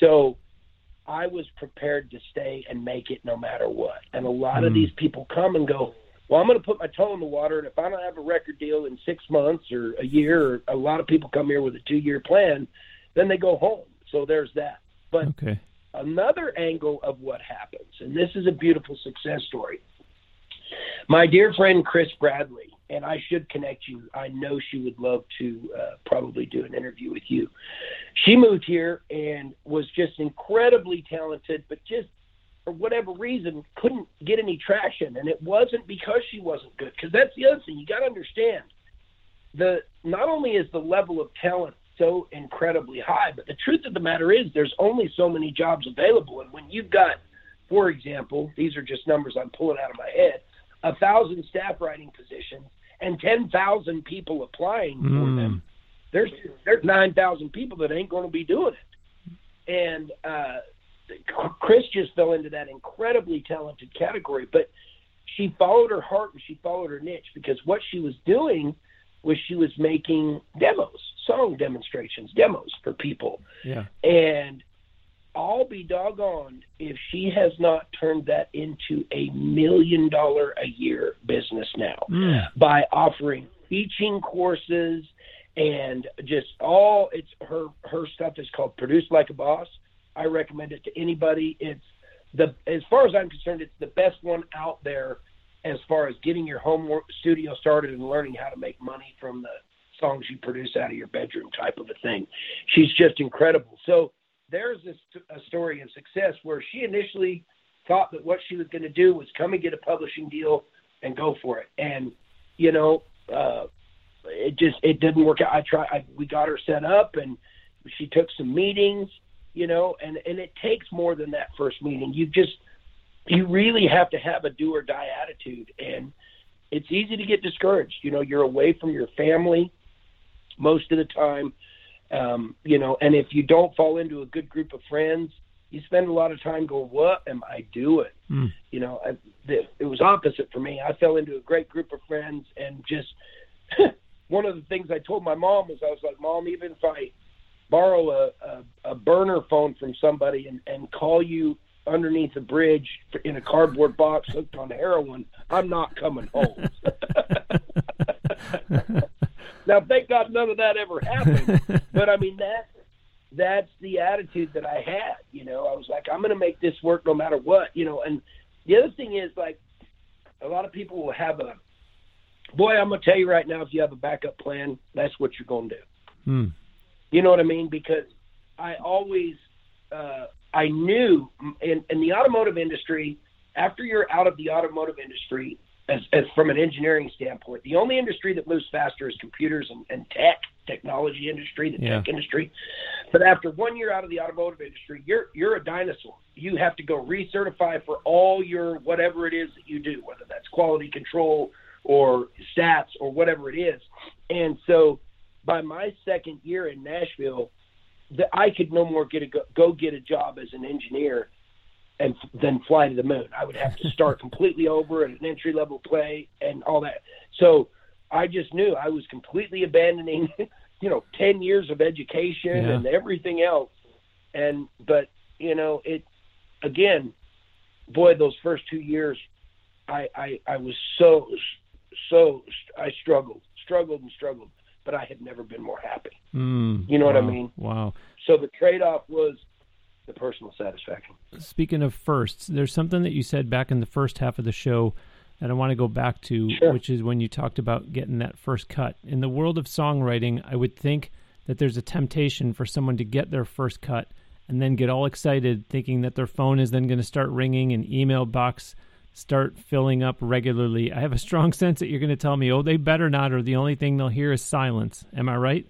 Speaker 3: So I was prepared to stay and make it no matter what. And a lot mm. of hmm. these people come and go, well, I'm going to put my toe in the water, and if I don't have a record deal in six months or a year, or a lot of people come here with a two year plan, then they go home. So there's that. But okay. another angle of what happens, and this is a beautiful success story my dear friend Kris Bradley, and I should connect you. I know she would love to uh, probably do an interview with you. She moved here and was just incredibly talented, but just for whatever reason couldn't get any traction. And it wasn't because she wasn't good, because that's the other thing you got to understand. The not only is the level of talent so incredibly high, but the truth of the matter is there's only so many jobs available, and when you've got, for example, these are just numbers I'm pulling out of my head a thousand staff writing positions and ten thousand people applying for hmm. them, there's there's nine thousand people that ain't going to be doing it. And uh, Kris just fell into that incredibly talented category, but she followed her heart and she followed her niche because what she was doing was she was making demos, song demonstrations, demos for people.
Speaker 2: Yeah.
Speaker 3: And I'll be doggone if she has not turned that into a million dollar a year business now mm. by offering teaching courses and just all it's her her stuff is called Produce Like a Boss. I recommend it to anybody. It's the as far as I'm concerned, it's the best one out there as far as getting your home studio started and learning how to make money from the songs you produce out of your bedroom type of a thing. She's just incredible. So there's a, a story of success where she initially thought that what she was going to do was come and get a publishing deal and go for it. And, you know, uh, it just, it didn't work out. I tried, I, we got her set up and she took some meetings, you know, and, and it takes more than that first meeting. You just, you really have to have a do or die attitude. And it's easy to get discouraged. You know, you're away from your family most of the time um, you know, and if you don't fall into a good group of friends, you spend a lot of time going, "What am I doing?" Mm. You know, I, it was opposite for me. I fell into a great group of friends, and just one of the things I told my mom was, I was like, "Mom, even if I borrow a, a, a burner phone from somebody and, and call you underneath a bridge in a cardboard box hooked on heroin, I'm not coming home." now, thank God none of that ever happened. but I mean that that's the attitude that I had. You know, I was like, I'm going to make this work no matter what. You know, and the other thing is like, a lot of people will have a boy. I'm going to tell you right now, if you have a backup plan, that's what you're going to do.
Speaker 2: Hmm.
Speaker 3: You know what I mean? Because I always uh, I knew in, in the automotive industry, after you're out of the automotive industry, as, as from an engineering standpoint, the only industry that moves faster is computers and, and tech, technology industry, the
Speaker 2: Yeah.
Speaker 3: tech industry. But after one year out of the automotive industry, you're you're a dinosaur. You have to go recertify for all your whatever it is that you do, whether that's quality control or stats or whatever it is. And so, by my second year in Nashville, that I could no more get a go, go get a job as an engineer and then fly to the moon. I would have to start completely over at an entry level play and all that. So I just knew I was completely abandoning, you know, ten years of education
Speaker 2: Yeah.
Speaker 3: and everything else. And but you know it again, boy, those first two years, I I, I was so so I struggled, struggled and struggled, but I had never been more happy.
Speaker 2: Hmm.
Speaker 3: You know what I mean?
Speaker 2: Wow.
Speaker 3: So the trade off was the personal satisfaction.
Speaker 2: Speaking of firsts, there's something that you said back in the first half of the show that I want to go back to,
Speaker 3: Sure.
Speaker 2: which is when you talked about getting that first cut. In the world of songwriting, I would think that there's a temptation for someone to get their first cut and then get all excited thinking that their phone is then going to start ringing and email box start filling up regularly. I have a strong sense that you're going to tell me, "Oh, they better not," or the only thing they'll hear is silence. Am I right?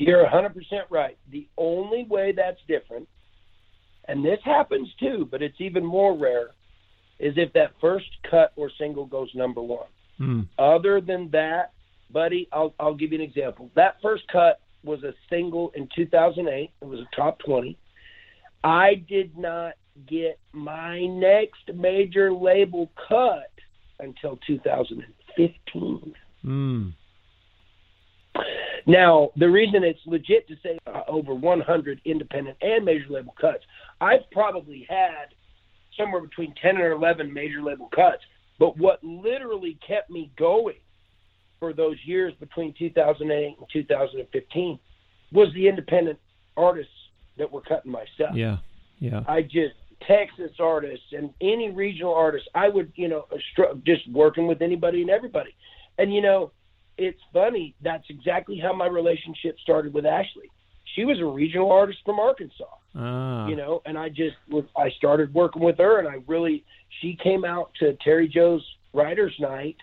Speaker 3: You're 100% right. The only way that's different, and this happens too, but it's even more rare, is if that first cut or single goes number one.
Speaker 2: Hmm.
Speaker 3: Other than that, buddy, I'll, I'll give you an example. That first cut was a single in 2008. It was a top 20. I did not get my next major label cut until 2015.
Speaker 2: Hmm.
Speaker 3: Now, the reason it's legit to say uh, over 100 independent and major label cuts, I've probably had somewhere between 10 and 11 major label cuts. But what literally kept me going for those years between 2008 and 2015 was the independent artists that were cutting my stuff.
Speaker 2: Yeah. Yeah.
Speaker 3: I just Texas artists and any regional artists. I would, you know, just working with anybody and everybody. And you know, it's funny. That's exactly how my relationship started with Ashley. She was a regional artist from Arkansas,
Speaker 2: Ah.
Speaker 3: you know, and I just was, I started working with her, and I really she came out to Terry Joe's Writers Night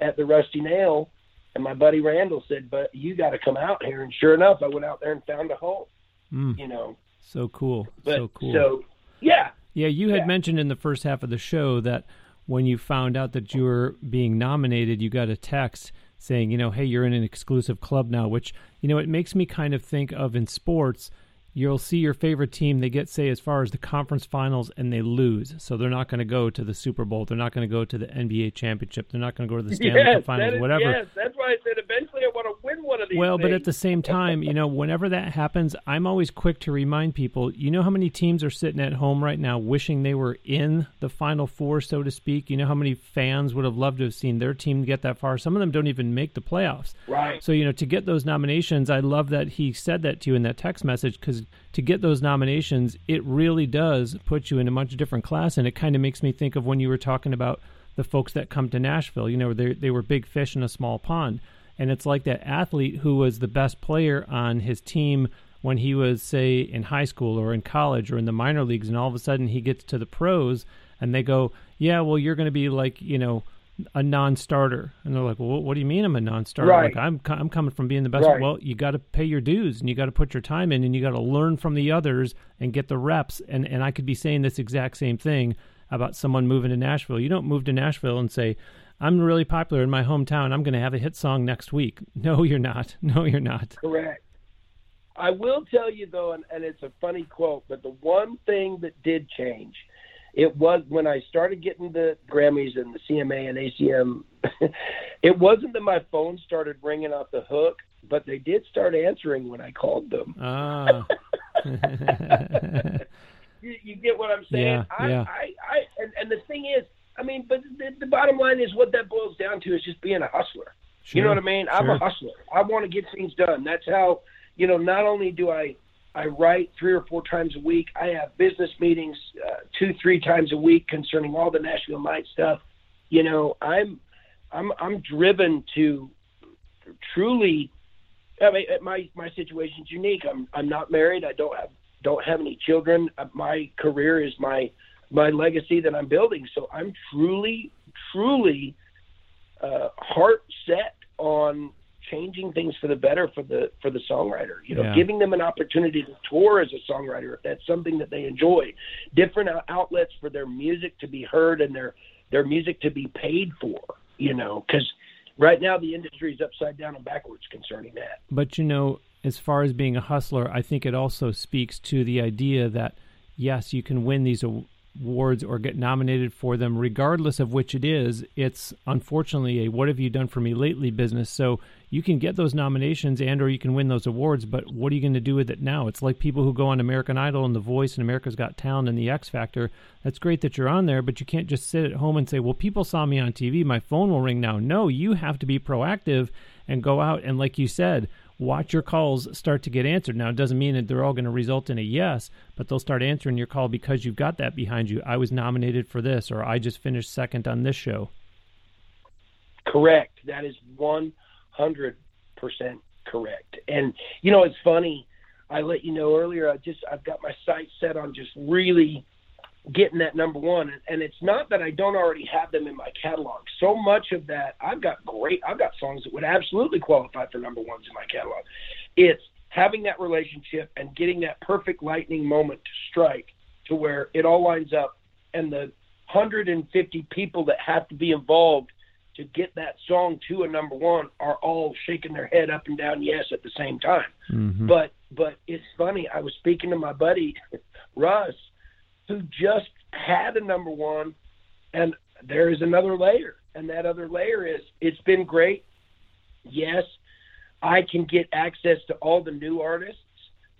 Speaker 3: at the Rusty Nail, and my buddy Randall said, "But you got to come out here." And sure enough, I went out there and found a home,
Speaker 2: Hmm.
Speaker 3: you know.
Speaker 2: So cool.
Speaker 3: But
Speaker 2: so cool.
Speaker 3: so yeah,
Speaker 2: Yeah, you had
Speaker 3: Yeah.
Speaker 2: mentioned in the first half of the show that when you found out that you were being nominated, you got a text saying, you know, hey, you're in an exclusive club now, which, you know, it makes me kind of think of in sports, you'll see your favorite team, they get, say, as far as the conference finals and they lose. So they're not going to go to the Super Bowl. They're not going to go to the NBA championship. They're not going to go to the Stanley
Speaker 3: yes,
Speaker 2: Cup finals,
Speaker 3: is-
Speaker 2: whatever.
Speaker 3: Yes, that's why I said eventually I want to win one of these.
Speaker 2: Well, but at the same time, you know, whenever that happens, I'm always quick to remind people, you know how many teams are sitting at home right now wishing they were in the final four, so to speak? You know how many fans would have loved to have seen their team get that far? Some of them don't even make the playoffs.
Speaker 3: right.
Speaker 2: So, you know, to get those nominations, I love that he said that to you in that text message because to get those nominations, it really does put you in a much different class. And it kind of makes me think of when you were talking about the folks that come to Nashville. You know, they they were big fish in a small pond. And it's like that athlete who was the best player on his team when he was, say, in high school or in college or in the minor leagues. And all of a sudden he gets to the pros and they go, yeah, well, you're going to be like, you know, a non-starter, and they're like, "Well, what do you mean I'm a non-starter?
Speaker 3: Right.
Speaker 2: Like I'm I'm coming from being the best."
Speaker 3: Right.
Speaker 2: Well, you got to pay your dues, and you got to put your time in, and you got to learn from the others and get the reps. And and I could be saying this exact same thing about someone moving to Nashville. You don't move to Nashville and say, "I'm really popular in my hometown. I'm going to have a hit song next week." No, you're not. No, you're not.
Speaker 3: Correct. I will tell you though, and, and it's a funny quote, but the one thing that did change, it was when I started getting the Grammys and the CMA and ACM. it wasn't that my phone started ringing off the hook, but they did start answering when I called them.
Speaker 2: Ah.
Speaker 3: You, you get what I'm saying?
Speaker 2: Yeah,
Speaker 3: I,
Speaker 2: yeah.
Speaker 3: I, I, and, and the thing is, I mean, but the, the bottom line is what that boils down to is just being a hustler. Sure, you know what I mean? I'm a hustler. I want to get things done. That's how, you know, not only do I I write three or four times a week. I have business meetings uh, two, three times a week concerning all the Nashville Night stuff. You know, I'm I'm I'm driven to truly. I mean, my my situation's unique. I'm I'm not married. I don't have don't have any children. Uh, my career is my my legacy that I'm building. So I'm truly truly uh, heart set on changing things for the better for the for the songwriter. You know, yeah. giving them an opportunity to tour as a songwriter if that's something that they enjoy. Different outlets for their music to be heard and their their music to be paid for. You know, because right now the industry is upside down and backwards concerning that.
Speaker 2: But you know, as far as being a hustler, I think it also speaks to the idea that yes, you can win these awards or get nominated for them, regardless of which it is. It's unfortunately a "What have you done for me lately?" business. So you can get those nominations and or you can win those awards but what are you going to do with it now? It's like people who go on american idol and the voice and america's got talent and the x factor. That's great that you're on there but you can't just sit at home and say well people saw me on tv my phone will ring now. No you have to be proactive and go out and like you said watch your calls start to get answered. Now it doesn't mean that they're all going to result in a yes but they'll start answering your call because you've got that behind you. I was nominated for this or i just finished second on this show.
Speaker 3: Correct. That is one hundred percent correct. And you know, it's funny. I let you know earlier. I just I've got my sights set on just really getting that number one. And it's not that I don't already have them in my catalog. So much of that I've got great. I've got songs that would absolutely qualify for number ones in my catalog. It's having that relationship and getting that perfect lightning moment to strike to where it all lines up and the 150 people that have to be involved to get that song to a number one are all shaking their head up and down yes at the same time. Mm-hmm. But but it's funny. I was speaking to my buddy Russ, who just had a number one, and there is another layer, and that other layer is it's been great. Yes, I can get access to all the new artists,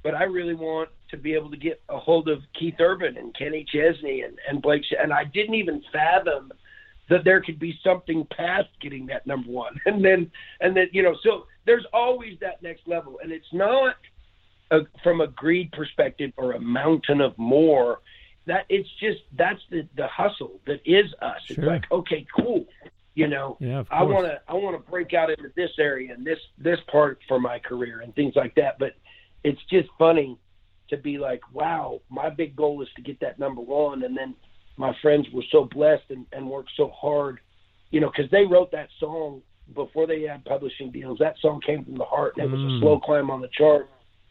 Speaker 3: but I really want to be able to get a hold of Keith Urban and Kenny Chesney and, and Blake. And I didn't even fathom that there could be something past getting that number one, and then and then you know, so there's always that next level, and it's not a, from a greed perspective or a mountain of more. That it's just that's the the hustle that is us. Sure. It's like okay, cool. You know,
Speaker 2: yeah,
Speaker 3: I want to I want to break out into this area and this this part for my career and things like that. But it's just funny to be like, wow, my big goal is to get that number one, and then my friends were so blessed and, and worked so hard, you know, because they wrote that song before they had publishing deals. That song came from the heart, and it was mm. a slow climb on the chart,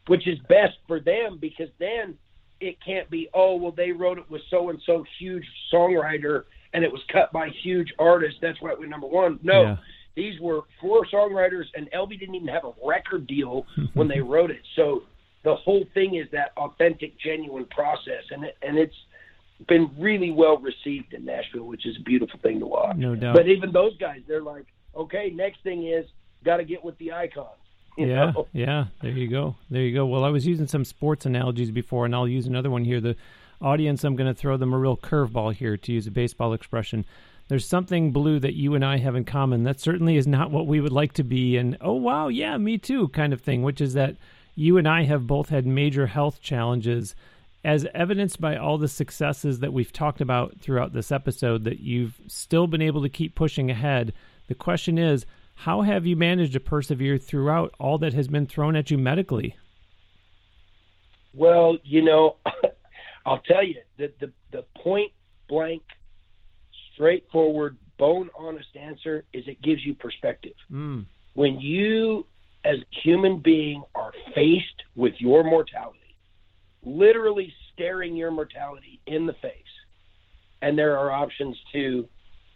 Speaker 3: which is best for them because then it can't be, oh, well, they wrote it with so and so huge songwriter and it was cut by huge artists. That's why it went number one. No. Yeah. These were four songwriters, and Elvie didn't even have a record deal when they wrote it. So the whole thing is that authentic, genuine process, and it, and it's been really well received in Nashville, which is a beautiful thing to watch.
Speaker 2: No doubt.
Speaker 3: But even those guys, they're like, okay, next thing is got to get with the icons.
Speaker 2: Yeah, know? yeah. There you go. There you go. Well, I was using some sports analogies before, and I'll use another one here. The audience, I'm going to throw them a real curveball here, to use a baseball expression. There's something blue that you and I have in common. That certainly is not what we would like to be. And oh wow, yeah, me too, kind of thing. Which is that you and I have both had major health challenges as evidenced by all the successes that we've talked about throughout this episode, that you've still been able to keep pushing ahead. The question is, how have you managed to persevere throughout all that has been thrown at you medically?
Speaker 3: Well, you know, I'll tell you the, the, the point blank, straightforward, bone honest answer is it gives you perspective.
Speaker 2: Mm.
Speaker 3: When you, as a human being, are faced with your mortality, literally staring your mortality in the face. And there are options to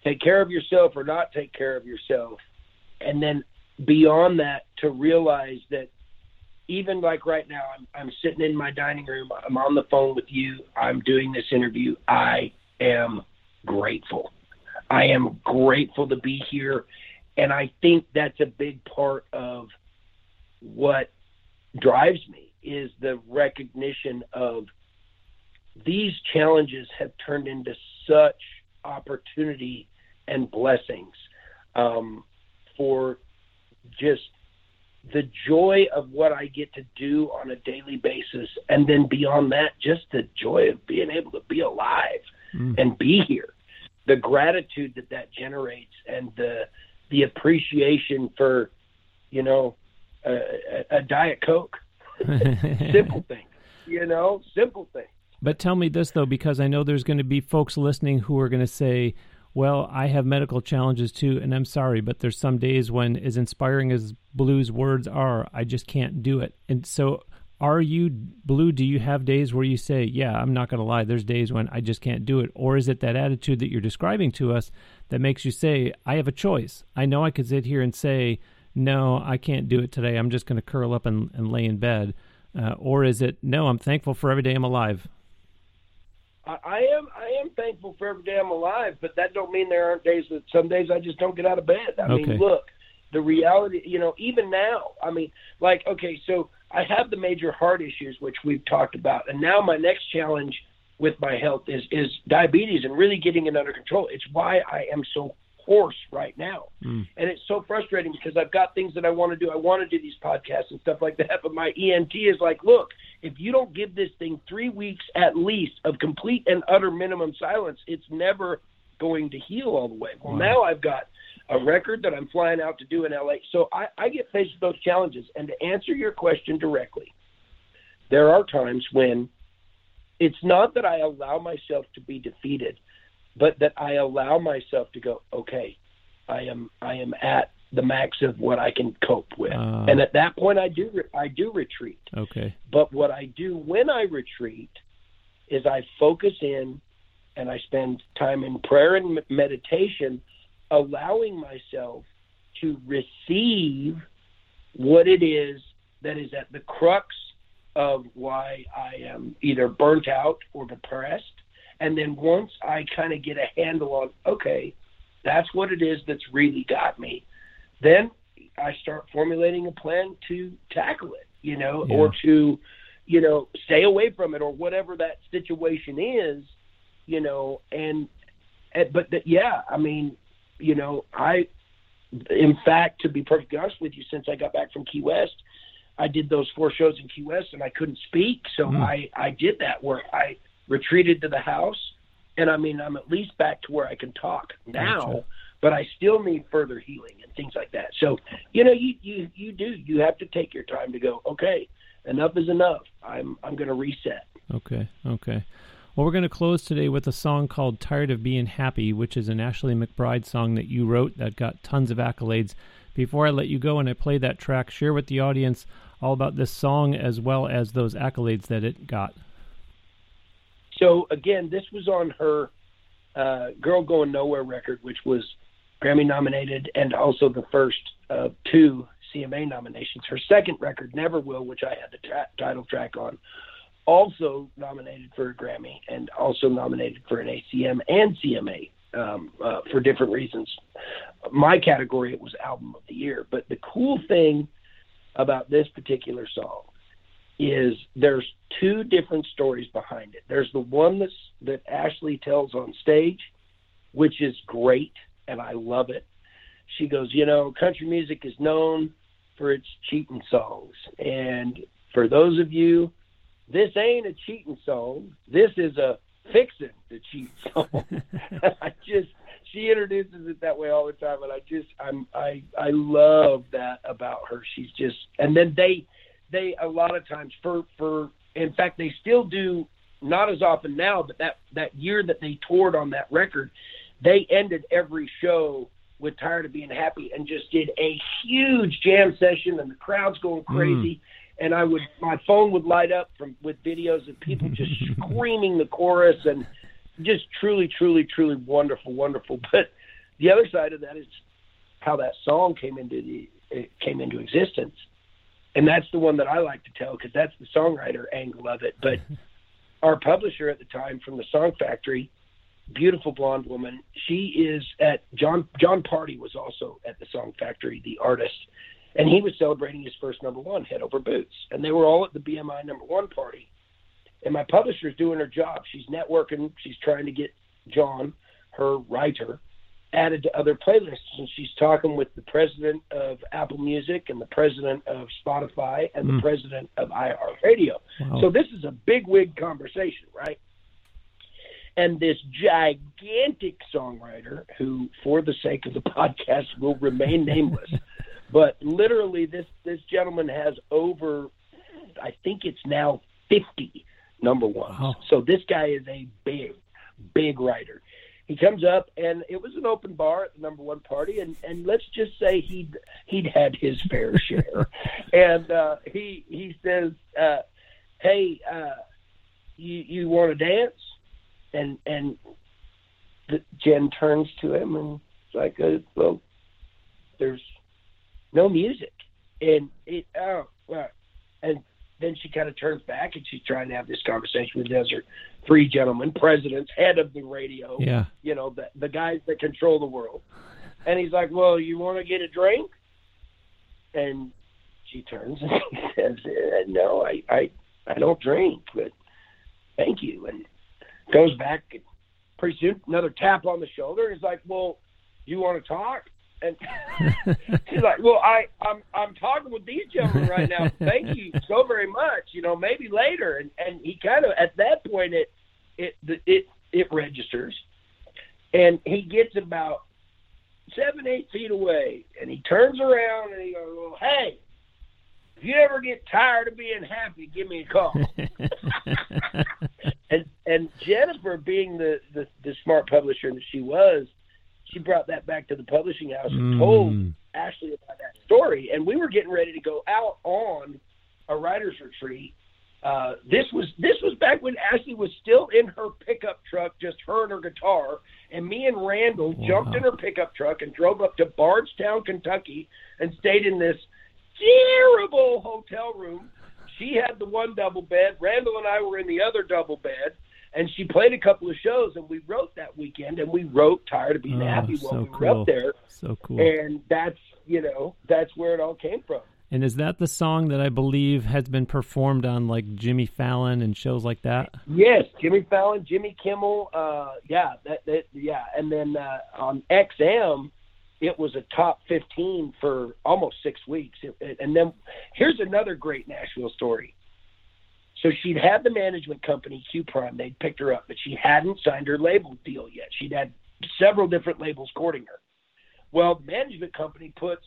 Speaker 3: take care of yourself or not take care of yourself. And then beyond that, to realize that even like right now, I'm, I'm sitting in my dining room, I'm on the phone with you, I'm doing this interview. I am grateful. I am grateful to be here. And I think that's a big part of what drives me is the recognition of these challenges have turned into such opportunity and blessings um, for just the joy of what I get to do on a daily basis, and then beyond that, just the joy of being able to be alive mm. and be here. The gratitude that that generates, and the the appreciation for, you know, a, a, a diet coke, simple thing, you know, simple thing.
Speaker 2: But tell me this though, because I know there's going to be folks listening who are going to say, well, I have medical challenges too, and I'm sorry, but there's some days when, as inspiring as Blue's words are, I just can't do it. And so, are you, Blue, do you have days where you say, yeah, I'm not going to lie, there's days when I just can't do it? Or is it that attitude that you're describing to us that makes you say, I have a choice? I know I could sit here and say, no, I can't do it today. I'm just going to curl up and, and lay in bed. Uh, or is it, no, I'm thankful for every day I'm alive?
Speaker 3: I, am I am thankful for every day I'm alive, but that don't mean there aren't days that some days I just don't get out of bed. I okay. mean, look, the reality, you know, even now, I mean, like, okay, so I have the major heart issues which we've talked about, and now my next challenge with my health is is diabetes and really getting it under control. It's why I am so hoarse right now. Mm. And it's so frustrating because I've got things that I want to do. I want to do these podcasts and stuff like that, but my ENT is like, look, if you don't give this thing three weeks at least of complete and utter minimum silence, it's never going to heal all the way. Well, wow. now I've got a record that I'm flying out to do in LA. So I, I get faced with those challenges. And to answer your question directly, there are times when it's not that I allow myself to be defeated, but that I allow myself to go, okay, I am I am at the max of what I can cope with. Uh, and at that point, I do I do retreat.
Speaker 2: Okay.
Speaker 3: But what I do when I retreat is I focus in, and I spend time in prayer and meditation, allowing myself to receive what it is that is at the crux of why I am either burnt out or depressed. And then once I kind of get a handle on, okay, that's what it is that's really got me then I start formulating a plan to tackle it, you know, yeah. or to, you know, stay away from it or whatever that situation is, you know, and, and but that, yeah, I mean, you know, I, in fact, to be perfectly honest with you, since I got back from Key West, I did those four shows in Key West and I couldn't speak. So mm. I, I did that where I retreated to the house and I mean, I'm at least back to where I can talk now. Gotcha but I still need further healing and things like that. So, you know, you you you do you have to take your time to go. Okay, enough is enough. I'm I'm going to reset.
Speaker 2: Okay, okay. Well, we're going to close today with a song called "Tired of Being Happy," which is an Ashley McBryde song that you wrote that got tons of accolades. Before I let you go and I play that track, share with the audience all about this song as well as those accolades that it got.
Speaker 3: So again, this was on her uh, "Girl Going Nowhere" record, which was Grammy nominated, and also the first of two CMA nominations. Her second record, Never Will, which I had the tra- title track on, also nominated for a Grammy and also nominated for an ACM and CMA um, uh, for different reasons. My category, it was Album of the Year. But the cool thing about this particular song is there's two different stories behind it. There's the one that's, that Ashley tells on stage, which is great – and I love it. She goes, you know, country music is known for its cheating songs. And for those of you, this ain't a cheating song. This is a fixing the cheat song. I just she introduces it that way all the time and I just I'm I I love that about her. She's just and then they they a lot of times for for in fact they still do not as often now, but that that year that they toured on that record, they ended every show with tired of being happy and just did a huge jam session and the crowd's going crazy. Mm. and i would my phone would light up from with videos of people just screaming the chorus and just truly truly truly wonderful wonderful. But the other side of that is how that song came into the it came into existence and that's the one that i like to tell because that's the songwriter angle of it but our publisher at the time from the song factory beautiful blonde woman. She is at Jon Jon Pardi was also at the Song Factory, the artist, and he was celebrating his first number one, Head Over Boots, and they were all at the BMI number one party. And my publisher's doing her job. She's networking. She's trying to get John, her writer, added to other playlists. And she's talking with the president of Apple Music and the president of Spotify and
Speaker 2: Mm.
Speaker 3: the president of iHeartRadio.
Speaker 2: Wow.
Speaker 3: So this is a big wig conversation, right? And this gigantic songwriter, who, for the sake of the podcast, will remain nameless, but literally, this this gentleman has over, I think it's now fifty number ones.
Speaker 2: Wow.
Speaker 3: So this guy is a big, big writer. He comes up, and it was an open bar at the number one party, and and let's just say he'd he'd had his fair share, and uh, he he says, uh, "Hey, uh, you you want to dance?" And and the, Jen turns to him and it's like, uh, "Well, there's no music," and it oh well, and then she kind of turns back and she's trying to have this conversation with the other three gentlemen, presidents, head of the radio,
Speaker 2: Yeah.
Speaker 3: you know, the the guys that control the world. And he's like, "Well, you want to get a drink?" And she turns and he says, uh, "No, I I I don't drink, but thank you." And goes back. And pretty soon, another tap on the shoulder. He's like, "Well, you want to talk?" And he's like, "Well, I I'm I'm talking with these gentlemen right now. Thank you so very much. You know, maybe later." And and he kind of at that point it it it it registers, and he gets about seven eight feet away, and he turns around and he goes, "Well, hey." If you ever get tired of being happy, give me a call. and and Jennifer, being the, the the smart publisher that she was, she brought that back to the publishing house and told
Speaker 2: Mm.
Speaker 3: Ashley about that story. And we were getting ready to go out on a writers retreat. Uh, this was this was back when Ashley was still in her pickup truck, just her and her guitar, and me and Randall
Speaker 2: Wow.
Speaker 3: jumped in her pickup truck and drove up to Bardstown, Kentucky, and stayed in this terrible hotel room. She had the one double bed. Randall and I were in the other double bed. And she played a couple of shows, and we wrote that weekend, and we wrote "Tired of Being
Speaker 2: Oh,
Speaker 3: Happy"
Speaker 2: so
Speaker 3: while we were up there,
Speaker 2: So cool.
Speaker 3: and that's you know that's where it all came from.
Speaker 2: And is that the song that I believe has been performed on like Jimmy Fallon and shows like that?
Speaker 3: Yes, Jimmy Fallon, Jimmy Kimmel, uh, yeah, that, that, yeah, and then uh, on XM, it was a top fifteen for almost six weeks. It, it- and then here's another great Nashville story. So she'd had the management company Q Prime, they'd picked her up, but she hadn't signed her label deal yet. She'd had several different labels courting her. Well, the management company puts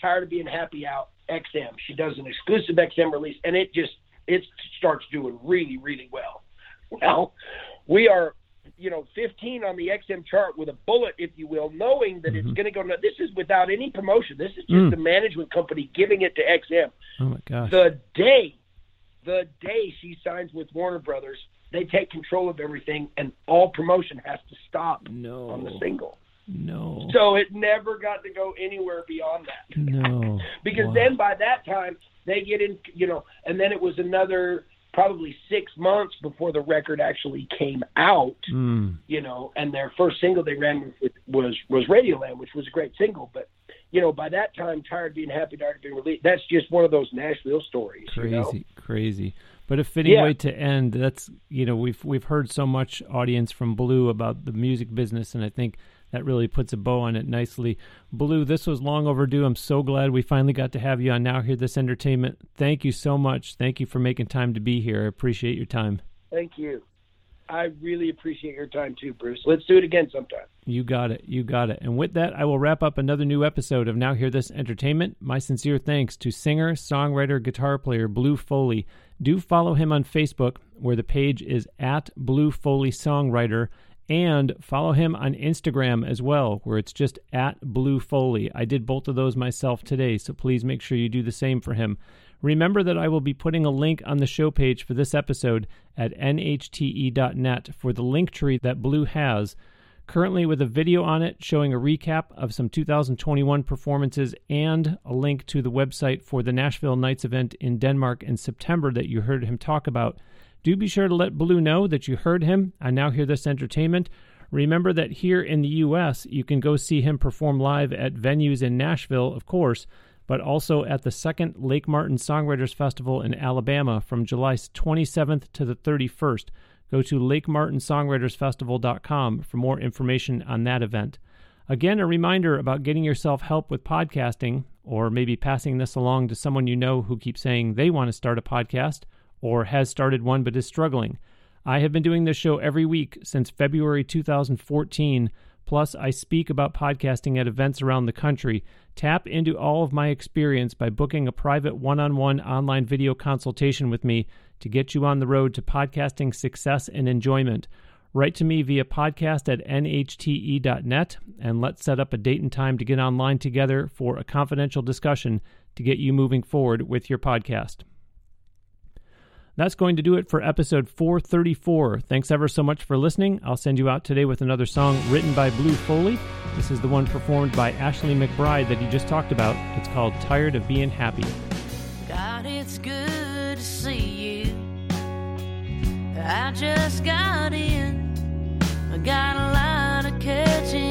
Speaker 3: "Tired of Being Happy" out XM. She does an exclusive XM release, and it just it starts doing really, really well. Well, we are, you know, 15 on the XM chart with a bullet, if you will, knowing that it's
Speaker 2: Mhm.
Speaker 3: going to go. This is without any promotion. This is just
Speaker 2: Mm.
Speaker 3: the management company giving it to XM.
Speaker 2: Oh my gosh.
Speaker 3: The day, the day she signs with Warner Brothers, they take control of everything, and all promotion has to stop
Speaker 2: no.
Speaker 3: on the single.
Speaker 2: No.
Speaker 3: So it never got to go anywhere beyond that
Speaker 2: no.
Speaker 3: because
Speaker 2: Wow.
Speaker 3: then by that time they get in you know and then it was another probably six months before the record actually came out
Speaker 2: Mm.
Speaker 3: you know and their first single they ran with was was radioland which was a great single but you know by that time tired being happy tired being released that's just one of those nashville stories
Speaker 2: crazy
Speaker 3: you know?
Speaker 2: Crazy. But a fitting
Speaker 3: Yeah.
Speaker 2: way to end that's you know we've we've heard so much audience from blue about the music business and i think that really puts a bow on it nicely. Blue this was long overdue. I'm so glad we finally got to have you on now hear this entertainment. Thank you so much. Thank you for making time to be here. I appreciate your time.
Speaker 3: Thank you i really appreciate your time too bruce let's do it again sometime
Speaker 2: You got it. You got it. And with that, I will wrap up another new episode of Now Hear This Entertainment. My sincere thanks to singer, songwriter, guitar player Blue Foley. Do follow him on Facebook, where the page is at Blue Foley Songwriter, and follow him on Instagram as well, where it's just at Blue Foley. I did both of those myself today, so please make sure you do the same for him. Remember that I will be putting a link on the show page for this episode at nhte.net for the link tree that Blue has currently with a video on it showing a recap of some 2021 performances and a link to the website for the Nashville Nights event in Denmark in September that you heard him talk about. Do be sure to let Blue know that you heard him. I now hear this entertainment. Remember that here in the U.S., you can go see him perform live at venues in Nashville, of course, but also at the second Lake Martin Songwriters Festival in Alabama from July 27th to the 31st. Go to LakeMartinSongwritersFestival.com for more information on that event. Again, a reminder about getting yourself help with podcasting, or maybe passing this along to someone you know who keeps saying they want to start a podcast or has started one but is struggling. I have been doing this show every week since February 2014. Plus, I speak about podcasting at events around the country. Tap into all of my experience by booking a private one on one online video consultation with me to get you on the road to podcasting success and enjoyment. Write to me via podcast at nhte.net and let's set up a date and time to get online together for a confidential discussion to get you moving forward with your podcast. That's going to do it for episode 434. Thanks ever so much for listening. I'll send you out today with another song written by Blue Foley. This is the one performed by Ashley McBryde that he just talked about. It's called Tired of Being Happy.
Speaker 4: God, it's good to see you. I just got in. I got a lot of catching